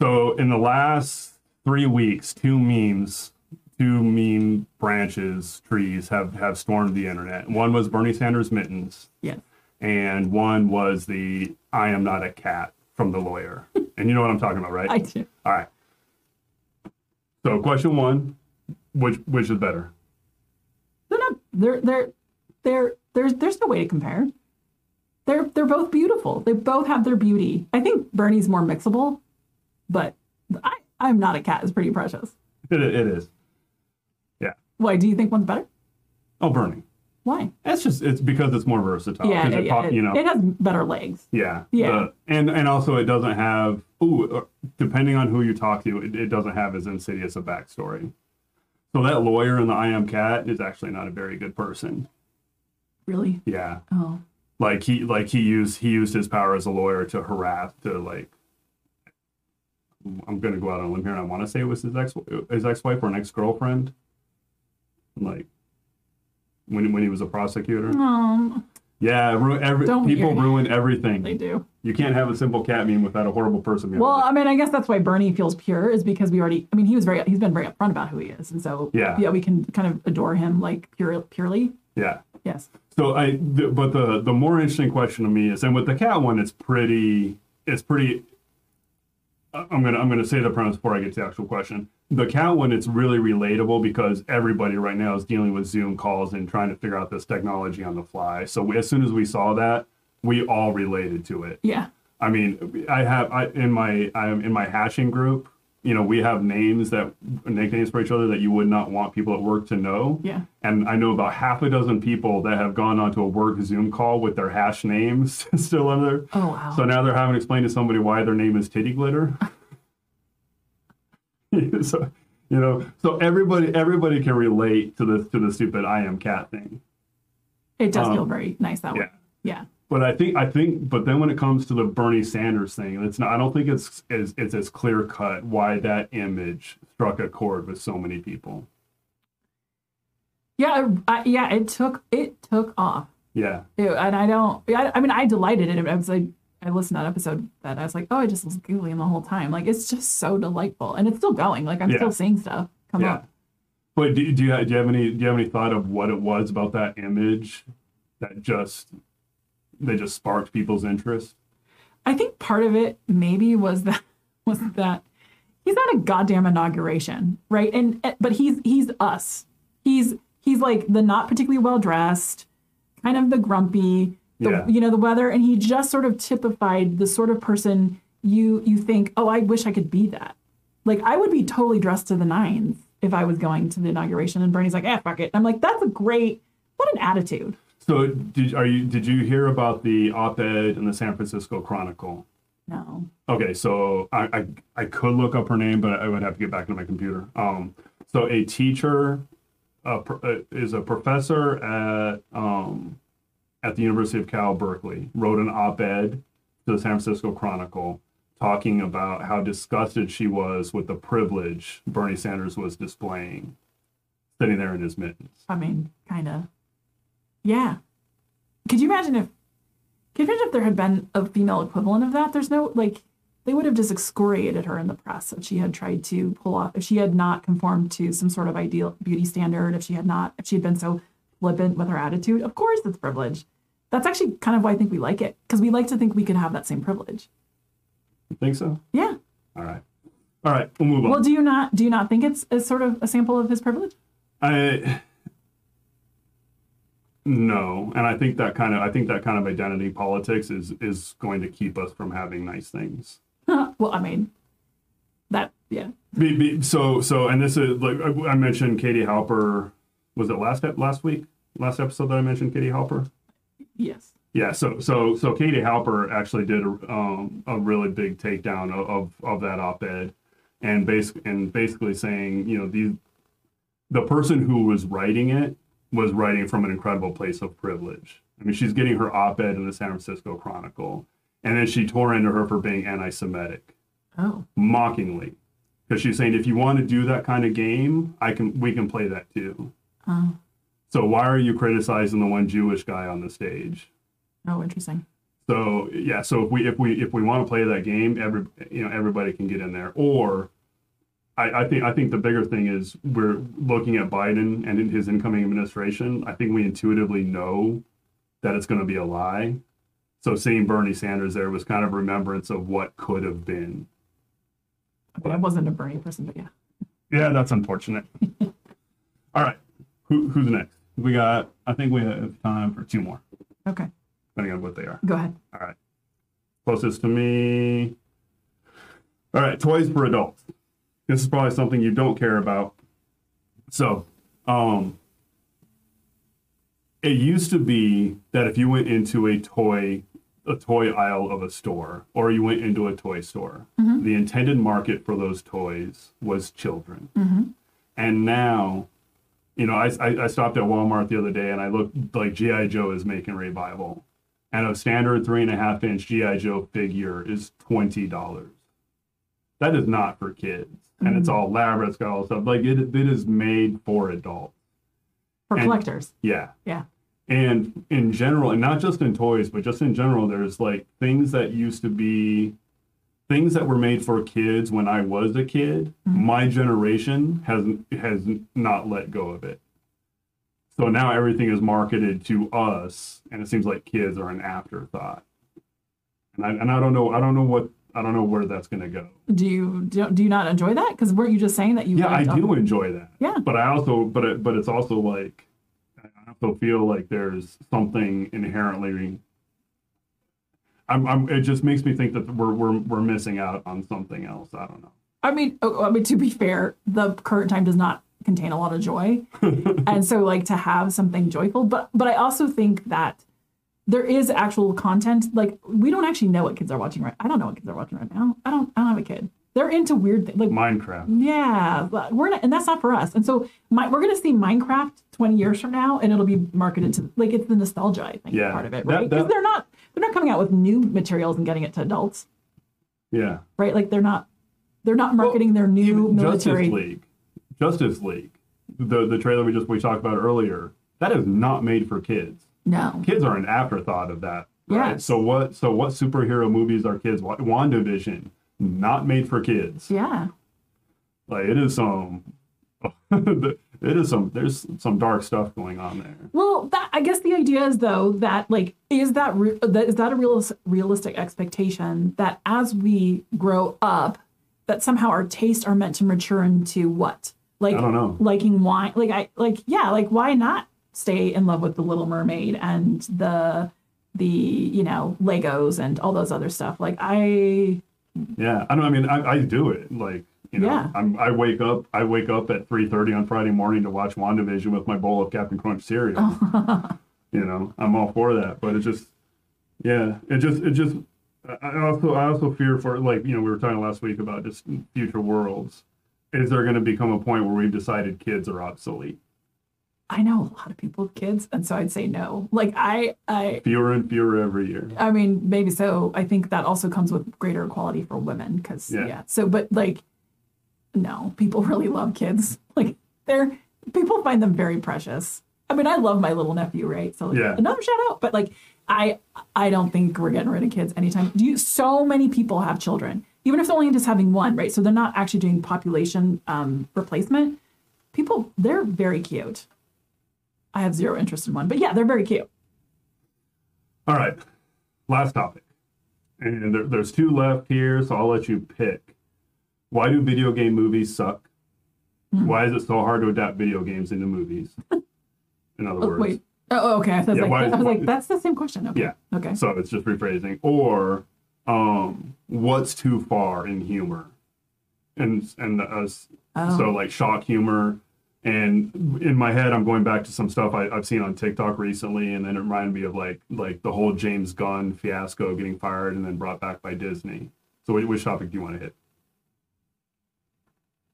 So in the last three weeks, two memes, two meme branches, trees have have stormed the internet. One was Bernie Sanders mittens, Yes. and one was the "I am not a cat" from the lawyer. and you know what I'm talking about, right? I do. All right. So question one, which which is better? They're not they're they're they're there's there's no way to compare. They're they're both beautiful. They both have their beauty. I think Bernie's more mixable, but I I'm not a cat is pretty precious. It, it is. Why do you think one's better? Oh, Bernie. Why? It's just it's because it's more versatile. yeah, yeah, it, yeah, pop- it, you know. it has better legs. Yeah. Yeah. The- and and also it doesn't have ooh uh, depending on who you talk to, it, it doesn't have as insidious a backstory. So that lawyer in the I am cat is actually not a very good person. Really? Yeah. Oh. Like he like he used he used his power as a lawyer to harass to like I'm gonna go out on a limb here and I want to say it was his ex his ex wife or an ex girlfriend. Like when when he was a prosecutor. Um, Yeah, ru- every, Don't people hear- ruin everything. they do. You can't have a simple cat meme without a horrible person. behind Well, it. I mean, I guess that's why Bernie feels pure is because we already. I mean, he was very. He's been very upfront about who he is, and so Yeah. yeah, we can kind of adore him like pure, purely. yeah. Yes. So I, the, but the the more interesting question to me is, and with the cat one, it's pretty, it's pretty. I'm gonna I'm gonna say the premise before I get to the actual question. The cat one, it's really relatable because everybody right now is dealing with Zoom calls and trying to figure out this technology on the fly. So we, as soon as we saw that, we all related to it. Yeah. I mean, I have I in my I'm in my hashing group. You know, we have names that nicknames for each other that you would not want people at work to know. Yeah. And I know about half a dozen people that have gone onto a work Zoom call with their hash names still in there. Oh wow. So now they're having to explain to somebody why their name is Titty Glitter. so, you know, so everybody everybody can relate to the to the stupid I am cat thing. it does feel um, very nice that way. yeah. But I think I think but then when it comes to the Bernie Sanders thing, it's not I don't think it's it's, it's as clear cut why that image struck a chord with so many people. Yeah. I, yeah. It took it took off. Yeah. Ew, and I don't. I, I mean, I delighted in it. I was like, I listened to that episode that I was like, oh, I just was googling the whole time. Like, it's just so delightful, and it's still going. Like, I'm Yeah. still seeing stuff come Yeah. up. But do, do you do you have any do you have any thought of what it was about that image that just that just sparked people's interest? I think part of it maybe was that was that he's at a goddamn inauguration, right? And eh, but he's he's us. He's he's like the not particularly well dressed, kind of the grumpy, the, Yeah. you know, the weather, and he just sort of typified the sort of person you you think, oh, I wish I could be that. Like I would be totally dressed to the nines if I was going to the inauguration, and Bernie's like, eh, fuck it. I'm like, that's a great, what an attitude. So did are you did you hear about the op-ed in the San Francisco Chronicle? No. Okay, so I, I I could look up her name, but I would have to get back to my computer. Um, so a teacher uh, uh, is a professor at um, at the University of Cal Berkeley. Wrote an op-ed to the San Francisco Chronicle talking about how disgusted she was with the privilege Bernie Sanders was displaying, sitting there in his mittens. I mean, kind of. Yeah. Could you imagine if? Could you imagine if there had been a female equivalent of that? There's no like. They would have just excoriated her in the press if she had tried to pull off, if she had not conformed to some sort of ideal beauty standard, if she had not, if she had been so flippant with her attitude. Of course, it's privilege. That's actually kind of why I think we like it because we like to think we could have that same privilege. You think so? Yeah. All right. All right. We'll move on. Well, do you not do you not think it's a sort of a sample of his privilege? I no, and I think that kind of I think that kind of identity politics is is going to keep us from having nice things. well, I mean, that yeah. Be, be, so so, and this is like I I mentioned Katie Halper. Was it last last week? Last episode that I mentioned Katie Halper. Yes. Yeah, so so so Katie Halper actually did a, um, a really big takedown of, of, of that op-ed, and basic and basically saying, you know, the the person who was writing it was writing from an incredible place of privilege. I mean, she's getting her op-ed in the San Francisco Chronicle, and then she tore into her for being anti-Semitic, Oh. mockingly, because she's saying, if you want to do that kind of game, I can we can play that too. Oh. So why are you criticizing the one Jewish guy on the stage? Oh, interesting. So yeah, so if we if we if we want to play that game, every you know everybody can get in there. Or I, I think I think the bigger thing is we're looking at Biden and in his incoming administration. I think we intuitively know that it's going to be a lie. So seeing Bernie Sanders there was kind of remembrance of what could have been. Okay, I wasn't a Bernie person, but yeah. Yeah, that's unfortunate. All right, Who, who's next? We got. I think we have time for two more, Okay, depending on what they are. go ahead. All right. Closest to me. All right, toys for adults. This is probably something you don't care about. So, um, it used to be that if you went into a toy, a toy aisle of a store, or you went into a toy store, the intended market for those toys was children. And now, you know, I, I, I stopped at Walmart the other day and I looked like G.I. Joe is making revival and a standard three and a half inch GI Joe figure is twenty dollars. That is not for kids, and it's mm-hmm. all elaborate. It's got all stuff like it. It is made for adults. For And- collectors. Yeah, Yeah. and in general, and not just in toys, but just in general, there's like things that used to be things that were made for kids when I was a kid. Mm-hmm. My generation has has not let go of it. So now everything is marketed to us, and it seems like kids are an afterthought. And I and I don't know I don't know what I don't know where that's going to go. Do you do, do you not enjoy that? Because weren't you just saying that you? Yeah, I do enjoy that. Yeah. But I also, but it, but it's also like, I also feel like there's something inherently. I'm, I'm. It just makes me think that we're we're we're missing out on something else. I don't know. I mean, oh, oh I mean to be fair, the current time does not contain a lot of joy, and so like to have something joyful. But but I also think that there is actual content. Like we don't actually know what kids are watching right. I don't know what kids are watching right now. I don't. I don't have a kid. They're into weird things. Like Minecraft. yeah, but we're not, and that's not for us. And so my, we're gonna see Minecraft 20 years from now, and it'll be marketed to like it's the nostalgia. I think Yeah, part of it, right? Because they're not they're not coming out with new materials and getting it to adults, Yeah. right? Like they're not they're not marketing their new military. Justice League. Justice League. The the trailer we just we talked about earlier. That is not made for kids. No, Kids are an afterthought of that. Right. Yes. So what? So what superhero movies are kids? wa- WandaVision, not made for kids. yeah, Like it is some, it is some. There's some dark stuff going on there. Well, that I guess the idea is though that like is that re- that is that a real realistic expectation that as we grow up, that somehow our tastes are meant to mature into what like I don't know. liking wine like I like yeah like why not stay in love with the Little Mermaid and the the you know Legos and all those other stuff like I Yeah, I know. I mean, I, I do it. Like you know, Yeah. I'm, I wake up. I wake up at 3:30 on Friday morning to watch WandaVision with my bowl of Captain Crunch cereal. Oh. you know, I'm all for that. But it just, yeah, it just, it just. I I also, I also fear for like you know we were talking last week about just future worlds. Is there going to become a point where we've decided kids are obsolete? I know a lot of people with kids, and so I'd say no. Like I, I, Fewer and fewer every year. I mean, maybe so. I think that also comes with greater equality for women, because Yeah. yeah. So, but like, no, people really love kids. Like they're people find them very precious. I mean, I love my little nephew, right? So like, Yeah. another shout out, but like, I, I don't think we're getting rid of kids anytime. Do you? So many people have children, even if they're only just having one, right? So they're not actually doing population um, replacement. People, they're very cute. I have zero interest in one, but yeah, they're very cute. All right, last topic, and there, there's two left here, so I'll let you pick. Why do video game movies suck? Hmm. Why is it so hard to adapt video games into movies? In other Oh, words, wait. Oh, okay. I was, Yeah, like, why- I was why- like, that's the same question. Okay. Yeah. Okay. so it's just rephrasing. Or, um, what's too far in humor, and and uh, Oh. so like shock humor. And in my head, I'm going back to some stuff I, I've seen on TikTok recently, and then it reminded me of like like the whole James Gunn fiasco getting fired and then brought back by Disney. So, which, which topic do you want to hit?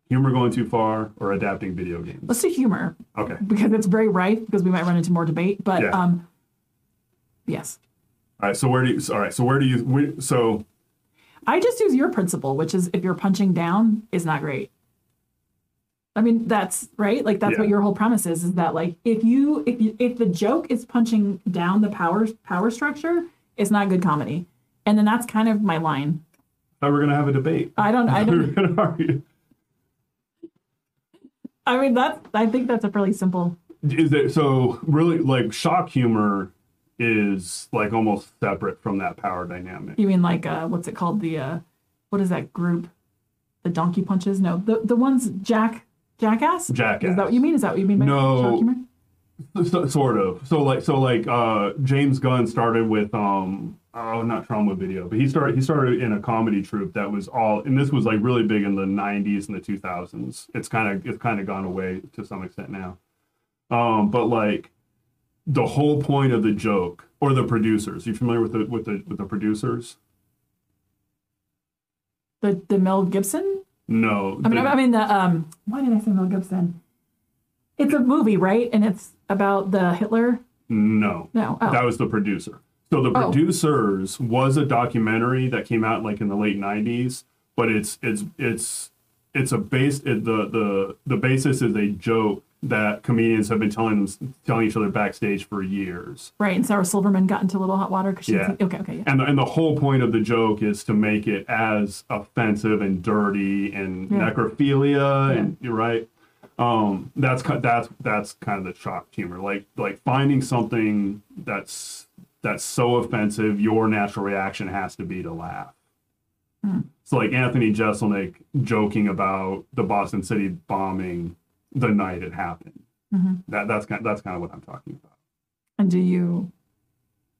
Humor going too far or adapting video games? Let's do humor Okay. because it's very rife because we might run into more debate. But Yeah. um, yes, All right. So where do you? All right. So where do you? we- So I just use your principle, which is if you're punching down, is not great. I mean, that's right. Like that's Yeah. what your whole premise is: is that like if you if you if the joke is punching down the power power structure, it's not good comedy. And then that's kind of my line. how we're gonna have a debate? I don't. I we're don't. gonna argue. I mean, that's. I think that's a fairly simple. Is it so? Really, like shock humor is like almost separate from that power dynamic. You mean like uh, what's it called? The uh, what is that group? The donkey punches? No, the the ones Jack Jackass. Jackass. Is that what you mean? Is that what you mean by No. shock? So, sort of. So like so like uh James Gunn started with um oh not Troma video, but he started he started in a comedy troupe that was all and this was like really big in the 90s and the 2000s. It's kind of it's kind of gone away to some extent now. Um but like the whole point of the joke or the producers, you familiar with the with the with the producers? The the Mel Gibson. No. I mean, I mean the um. Why did I say Mel Gibson? It's a movie, right? And it's about the Hitler. no. No. Oh. That was the producer. So the Oh. producers was a documentary that came out like in the late '90s, but it's it's it's it's a base. It, the the the basis is a joke that comedians have been telling them telling each other backstage for years. right. And Sarah Silverman got into a little hot water because she. Yeah. Okay. Okay. Yeah. And the, and the whole point of the joke is to make it as offensive and dirty and Yeah. necrophilia and you're right. Um, that's that's that's kind of the shock humor, like like finding something that's that's so offensive, your natural reaction has to be to laugh. So like Anthony Jeselnik joking about the Boston City bombing the night it happened. Mm-hmm. That that's kind that's kind of what I'm talking about. And do you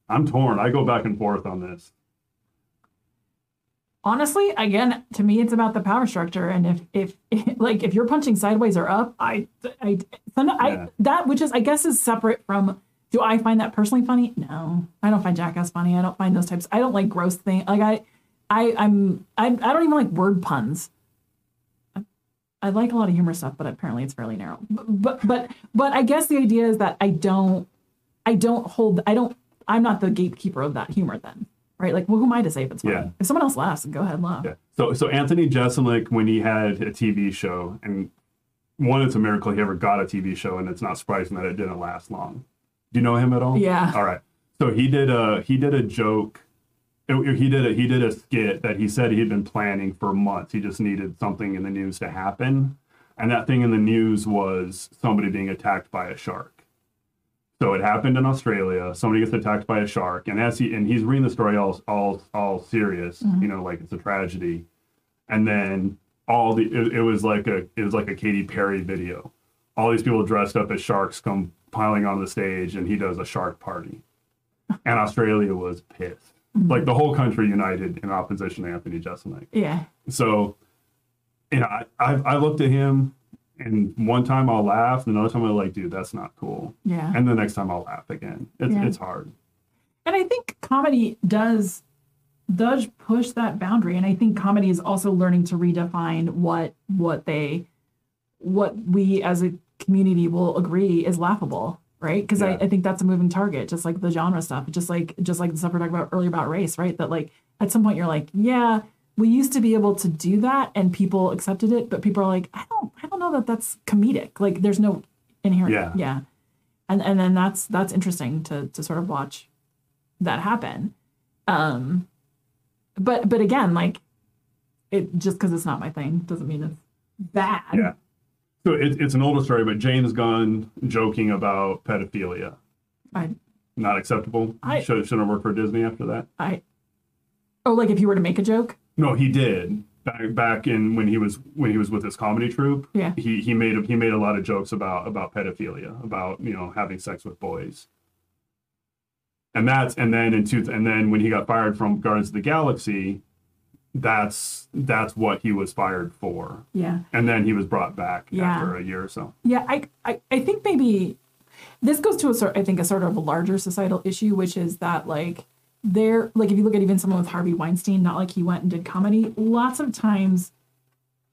I'm torn. I go back and forth on this. honestly again to me it's about the power structure and if if like if you're punching sideways or up i i, some, Yeah. I that which is i guess is separate from do i find that personally funny no i don't find jackass funny i don't find those types i don't like gross things like i i i'm I, I don't even like word puns I like a lot of humor stuff but apparently it's fairly narrow but, but but but i guess the idea is that i don't i don't hold i don't i'm not the gatekeeper of that humor then right like well, who am i to say if it's funny Yeah. if someone else laughs go ahead laugh Yeah. So so Anthony Jeselnik when he had a TV show and one it's a miracle he ever got a TV show and it's not surprising that it didn't last long. Do you know him at all? Yeah. All right. So he did a he did a joke. It- He did a he did a skit that he said he'd been planning for months. He just needed something in the news to happen, and that thing in the news was somebody being attacked by a shark. So it happened in Australia. Somebody gets attacked by a shark, and as he and he's reading the story all all all serious, mm-hmm. you know, like it's a tragedy, and then all the it, it was like a it was like a Katy Perry video. All these people dressed up as sharks come piling on the stage, and he does a shark party, and Australia was pissed. Mm-hmm. Like the whole country united in opposition to Anthony Jeselnik. yeah So, you know, I, I, I looked at him, and one time I'll laugh, and another time I'm like, dude, that's not cool. Yeah. And the next time I'll laugh again. It's, Yeah. it's hard. and i think comedy does does push that boundary and i think comedy is also learning to redefine what what they what we as a community will agree is laughable, right? Because Yeah. I, I think that's a moving target, just like the genre stuff, just like just like the stuff we talked about earlier about race, right? That like at some point you're like, yeah, we used to be able to do that and people accepted it, but people are like, I don't, I don't know that that's comedic. Like there's no inherent, Yeah. yeah, and and then that's that's interesting to to sort of watch that happen. Um, but but again, like it just because it's not my thing doesn't mean it's bad. Yeah. So it, it's an older story, but James Gunn joking about pedophilia. I Not acceptable. I- Should, shouldn't have worked for Disney after that. I oh like if you were to make a joke, No, he did back back in when he was when he was with his comedy troupe. Yeah. He he made a, he made a lot of jokes about about pedophilia, about you know having sex with boys. And that's and then in two and then when he got fired from Guardians of the Galaxy, that's that's what he was fired for. yeah. And then he was brought back Yeah. after a year or so. Yeah, I, I, I think maybe this goes to a sort I think a sort of a larger societal issue, which is that like there like if you look at even someone with Harvey Weinstein, not like he went and did comedy, lots of times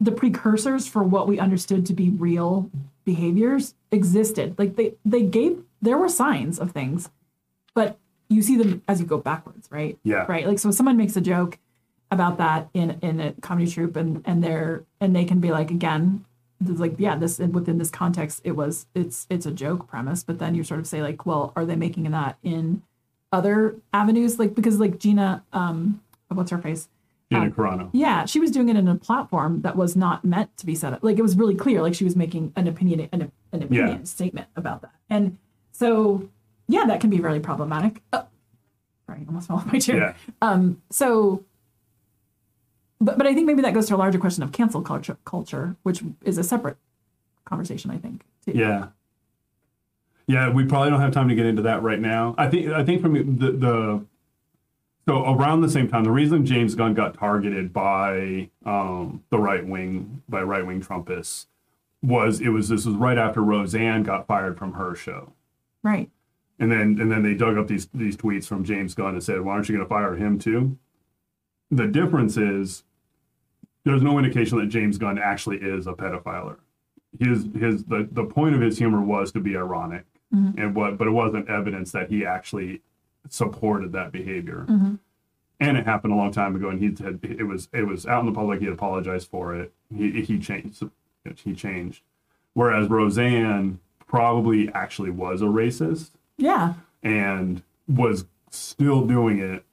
the precursors for what we understood to be real behaviors existed. Like they they gave there were signs of things, but you see them as you go backwards, right? Yeah. Right. Like so if someone makes a joke about that in in a comedy troupe and and they're and they can be like again like yeah this within this context it was it's it's a joke premise but then you sort of say like well are they making that in other avenues like because like gina um what's her face Gina Carano. yeah she was doing it in a platform that was not meant to be set up like it was really clear like she was making an opinion an, an opinion Yeah. statement about that and so yeah that can be really problematic oh, sorry almost fell off my chair Yeah. um, so, but but I think maybe that goes to a larger question of cancel culture, culture, which is a separate conversation. I think. Too. Yeah. Yeah, we probably don't have time to get into that right now. I think I think from the the so around the same time, the reason James Gunn got targeted by um, the right wing by right wing Trumpists was it was this was right after Roseanne got fired from her show. Right. And then and then they dug up these these tweets from James Gunn and said, "Why aren't you going to fire him too?" The difference is there's no indication that James Gunn actually is a pedophile. His his the, the point of his humor was to be ironic, mm-hmm. and what but it wasn't evidence that he actually supported that behavior. Mm-hmm. And it happened a long time ago, and he had it was it was out in the public. He had apologized for it. He he changed. He changed. Whereas Roseanne probably actually was a racist Yeah. and was still doing it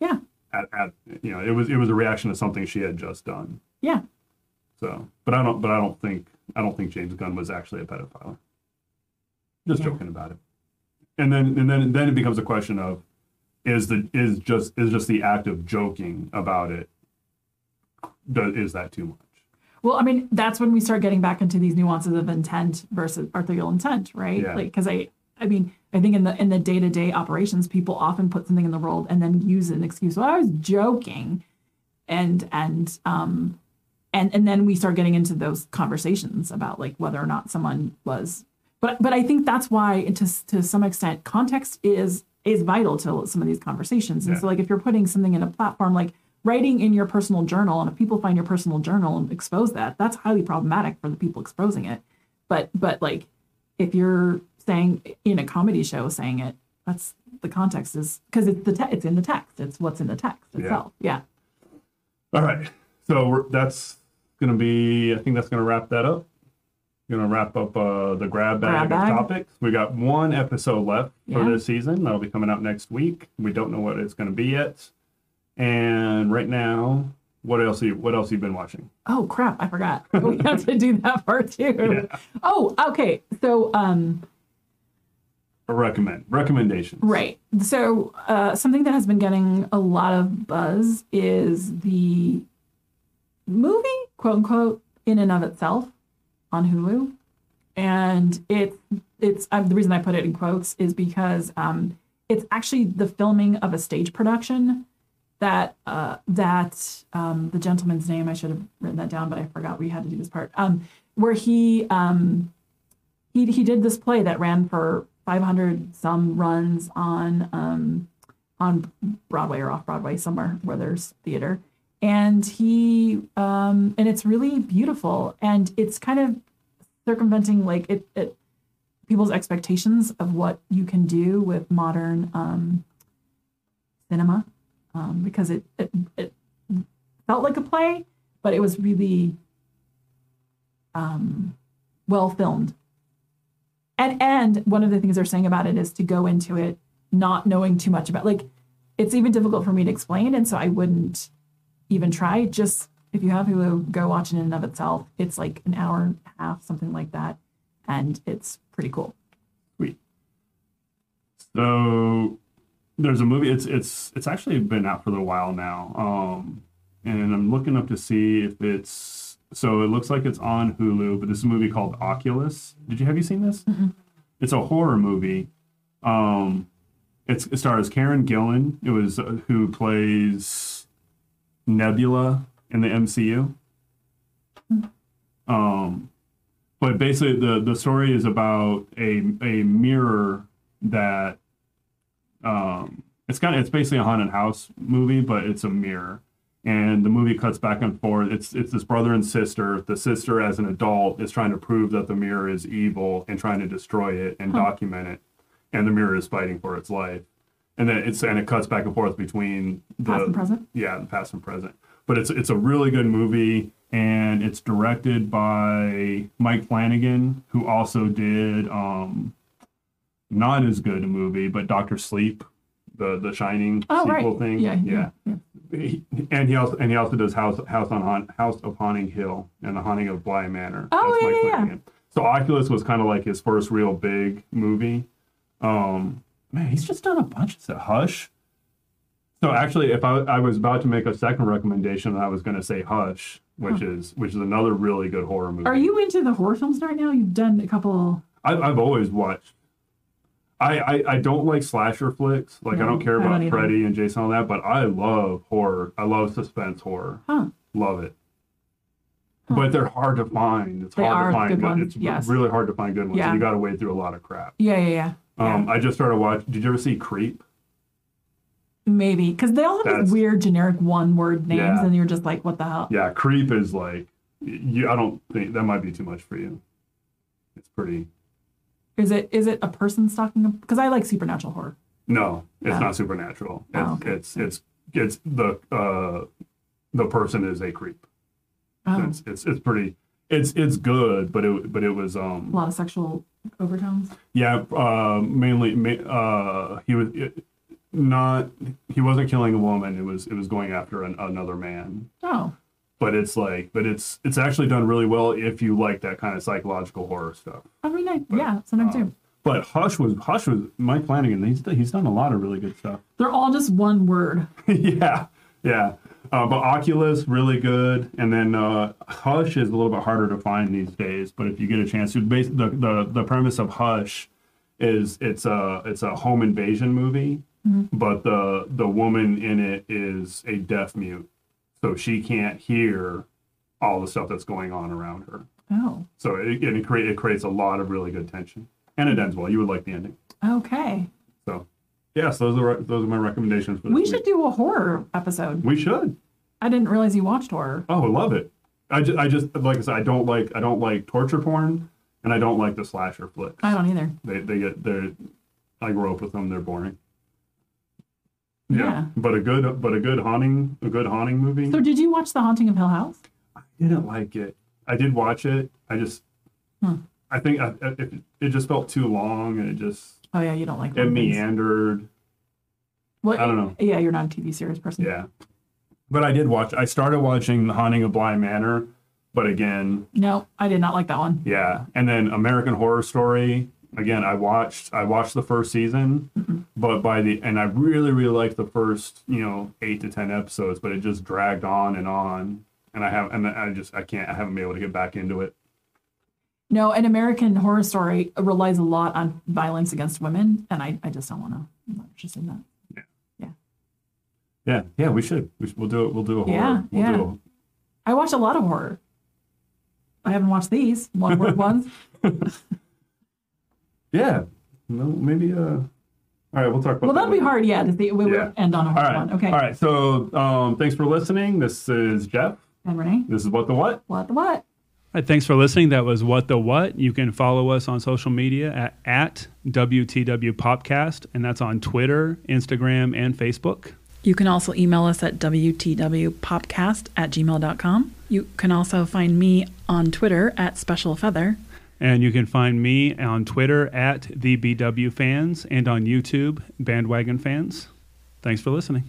Yeah. At, at you know it was it was a reaction to something she had just done Yeah. so but i don't but i don't think i don't think james gunn was actually a pedophile just Yeah. joking about it and then and then then it becomes a question of is the is just is just the act of joking about it does, is that too much Well, I mean, that's when we start getting back into these nuances of intent versus artificial intent, right? Yeah. Like, because I, I mean, I think in the in the day to day operations, people often put something in the world and then use an excuse. Well, I was joking, and and um, and and then we start getting into those conversations about like whether or not someone was. But but I think that's why, to to some extent, context is is vital to some of these conversations. And Yeah. so, like, if you're putting something in a platform like writing in your personal journal and if people find your personal journal and expose that that's highly problematic for the people exposing it but but like if you're saying in a comedy show saying it that's the context is because it's the te- it's in the text. It's what's in the text itself. Yeah. All right. So we're, that's gonna be i think that's gonna wrap that up. Gonna wrap up uh, the grab bag, Grab bag. of topics. We got one episode left for Yeah. this season. That'll be coming out next week. We don't know what it's gonna be yet. And right now what else you what else you been watching? Oh crap. I forgot. We have to do that part too. Yeah. oh okay. So um or recommend recommendations Right. So, uh, something that has been getting a lot of buzz is the movie, quote unquote, in and of itself on Hulu. And it, it's um, the reason I put it in quotes is because um, it's actually the filming of a stage production that uh, that um, the gentleman's name I should have written that down, but I forgot we had to do this part. Um, where he um, he he did this play that ran for 500 some runs on um on Broadway or off Broadway somewhere where there's theater and he um and it's really beautiful and it's kind of circumventing like it, it people's expectations of what you can do with modern um, cinema um, because it, it it felt like a play, but it was really um, well filmed. And and one of the things they're saying about it is to go into it not knowing too much about like it's even difficult for me to explain, and so I wouldn't even try. Just if you have Hulu, go watch it in and of itself. It's like an hour and a half, something like that, and it's pretty cool. Sweet. So there's a movie. It's it's it's actually been out for a little while now. Um, and I'm looking up to see if it's so it looks like it's on Hulu. But this is a movie called Oculus. Did you have you seen this? It's a horror movie. Um, it's, it stars Karen Gillan. It was uh, who plays Nebula in the MCU. Um, but basically, the the story is about a a mirror that um, it's kind of it's basically a haunted house movie, but it's a mirror. And the movie cuts back and forth. It's it's this brother and sister. The sister, as an adult, is trying to prove that the mirror is evil and trying to destroy it and document it. And the mirror is fighting for its life. And then it's and it cuts back and forth between the Past and present? yeah, the past and present. But it's it's a really good movie, and it's directed by Mike Flanagan, who also did um, not as good a movie, but Doctor Sleep, the the Shining Oh sequel right, thing. yeah, yeah, yeah. He- and he also and he also does House House on Haunt, House of Haunting Hill and the Haunting of Bly Manor. Oh, yeah, yeah, yeah. So Oculus was kind of like his first real big movie. Um, man, he's just done a bunch of stuff. Hush. So actually, if I, I was about to make a second recommendation, I was going to say Hush, which is which is another really good horror movie. Are you into the horror films right now? You've done a couple. I, I've always watched. I, I I don't like slasher flicks. Like I don't care I about. Freddy and Jason and all that, but I love horror. I love suspense horror. Huh. Love it. But they're hard to find. It's They hard to find good ones, It's yes. really hard to find good ones. Yeah. You got to wade through a lot of crap. Yeah, yeah, yeah. Um, I just started watching. Did you ever see Creep? Maybe because they all have That's- these weird generic one-word names, Yeah. and you're just like, what the hell? Yeah, Creep is like you. I don't think that might be too much for you. It's pretty. Is it is it a person stalking? Because I like supernatural horror. No, it's Oh. not supernatural. It's, Oh, okay. it's it's it's the uh the person is a creep. Oh, It's it's it's pretty. It's it's good, but it but it was a um lot of sexual overtones. yeah uh mainly ma- uh he was it, not he wasn't killing a woman. It was it was going after an, another man. Oh, But it's like but it's it's actually done really well if you like that kind of psychological horror stuff. I mean, I, yeah, sometimes um, too. But Hush was Hush was Mike Flanagan. He's he's done a lot of really good stuff. They're all just one word. yeah, yeah. Uh, but Oculus really good, and then uh, Hush is a little bit harder to find these days. But if you get a chance, to base the, the the premise of Hush is it's a it's a home invasion movie, but the the woman in it is a deaf mute, so she can't hear all the stuff that's going on around her. Oh, So it it, create, it creates a lot of really good tension, and it ends well. You would like the ending. okay. So yes, those are those are my recommendations for We week. should do a horror episode. We should. I didn't realize you watched horror. Oh, I love it. I just, I just, like I said, I don't like, I don't like torture porn, and I don't like the slasher flicks. I don't either. They, they get, they're, I grew up with them. They're boring. Yeah. but a good, but a good haunting, a good haunting movie. So, did you watch The Haunting of Hill House? I didn't like it. I did watch it. I just, Hmm. I think I, it, it just felt too long, and it just, Oh yeah, you don't like it things. meandered. What? I don't know. Yeah, you're not a TV series person. Yeah, but I did watch. I started watching The Haunting of Bly Manor, but again, No, I did not like that one. Yeah, and then American Horror Story. Again, I watched I watched the first season, mm-hmm. but by the and I really really liked the first you know eight to ten episodes, but it just dragged on and on, and I have and I just I can't I haven't been able to get back into it. No, an American Horror Story relies a lot on violence against women, and I, I just don't want to. I'm not interested in that. Yeah, yeah, we should. We should we'll do it. We'll do a horror. Yeah, we'll yeah. Do I watch a lot of horror. I haven't watched these one word ones. a, yeah. No, maybe. Uh. All right, we'll talk about. Well, that that'll be later. hard. Yeah, to see, we Yeah. will end on a hard right. one. Okay. All right. So, um, thanks for listening. This is Jeff. And Reneé, This is what the what. what the what? right, thanks for listening. That was What the What. You can follow us on social media at, at WTW Popcast, and that's on Twitter, Instagram, and Facebook. You can also email us at WTWPopcast at gmail.com. You can also find me on Twitter at Special Feather. And you can find me on Twitter at the BW Fans and on YouTube, Bandwagon Fans. Thanks for listening.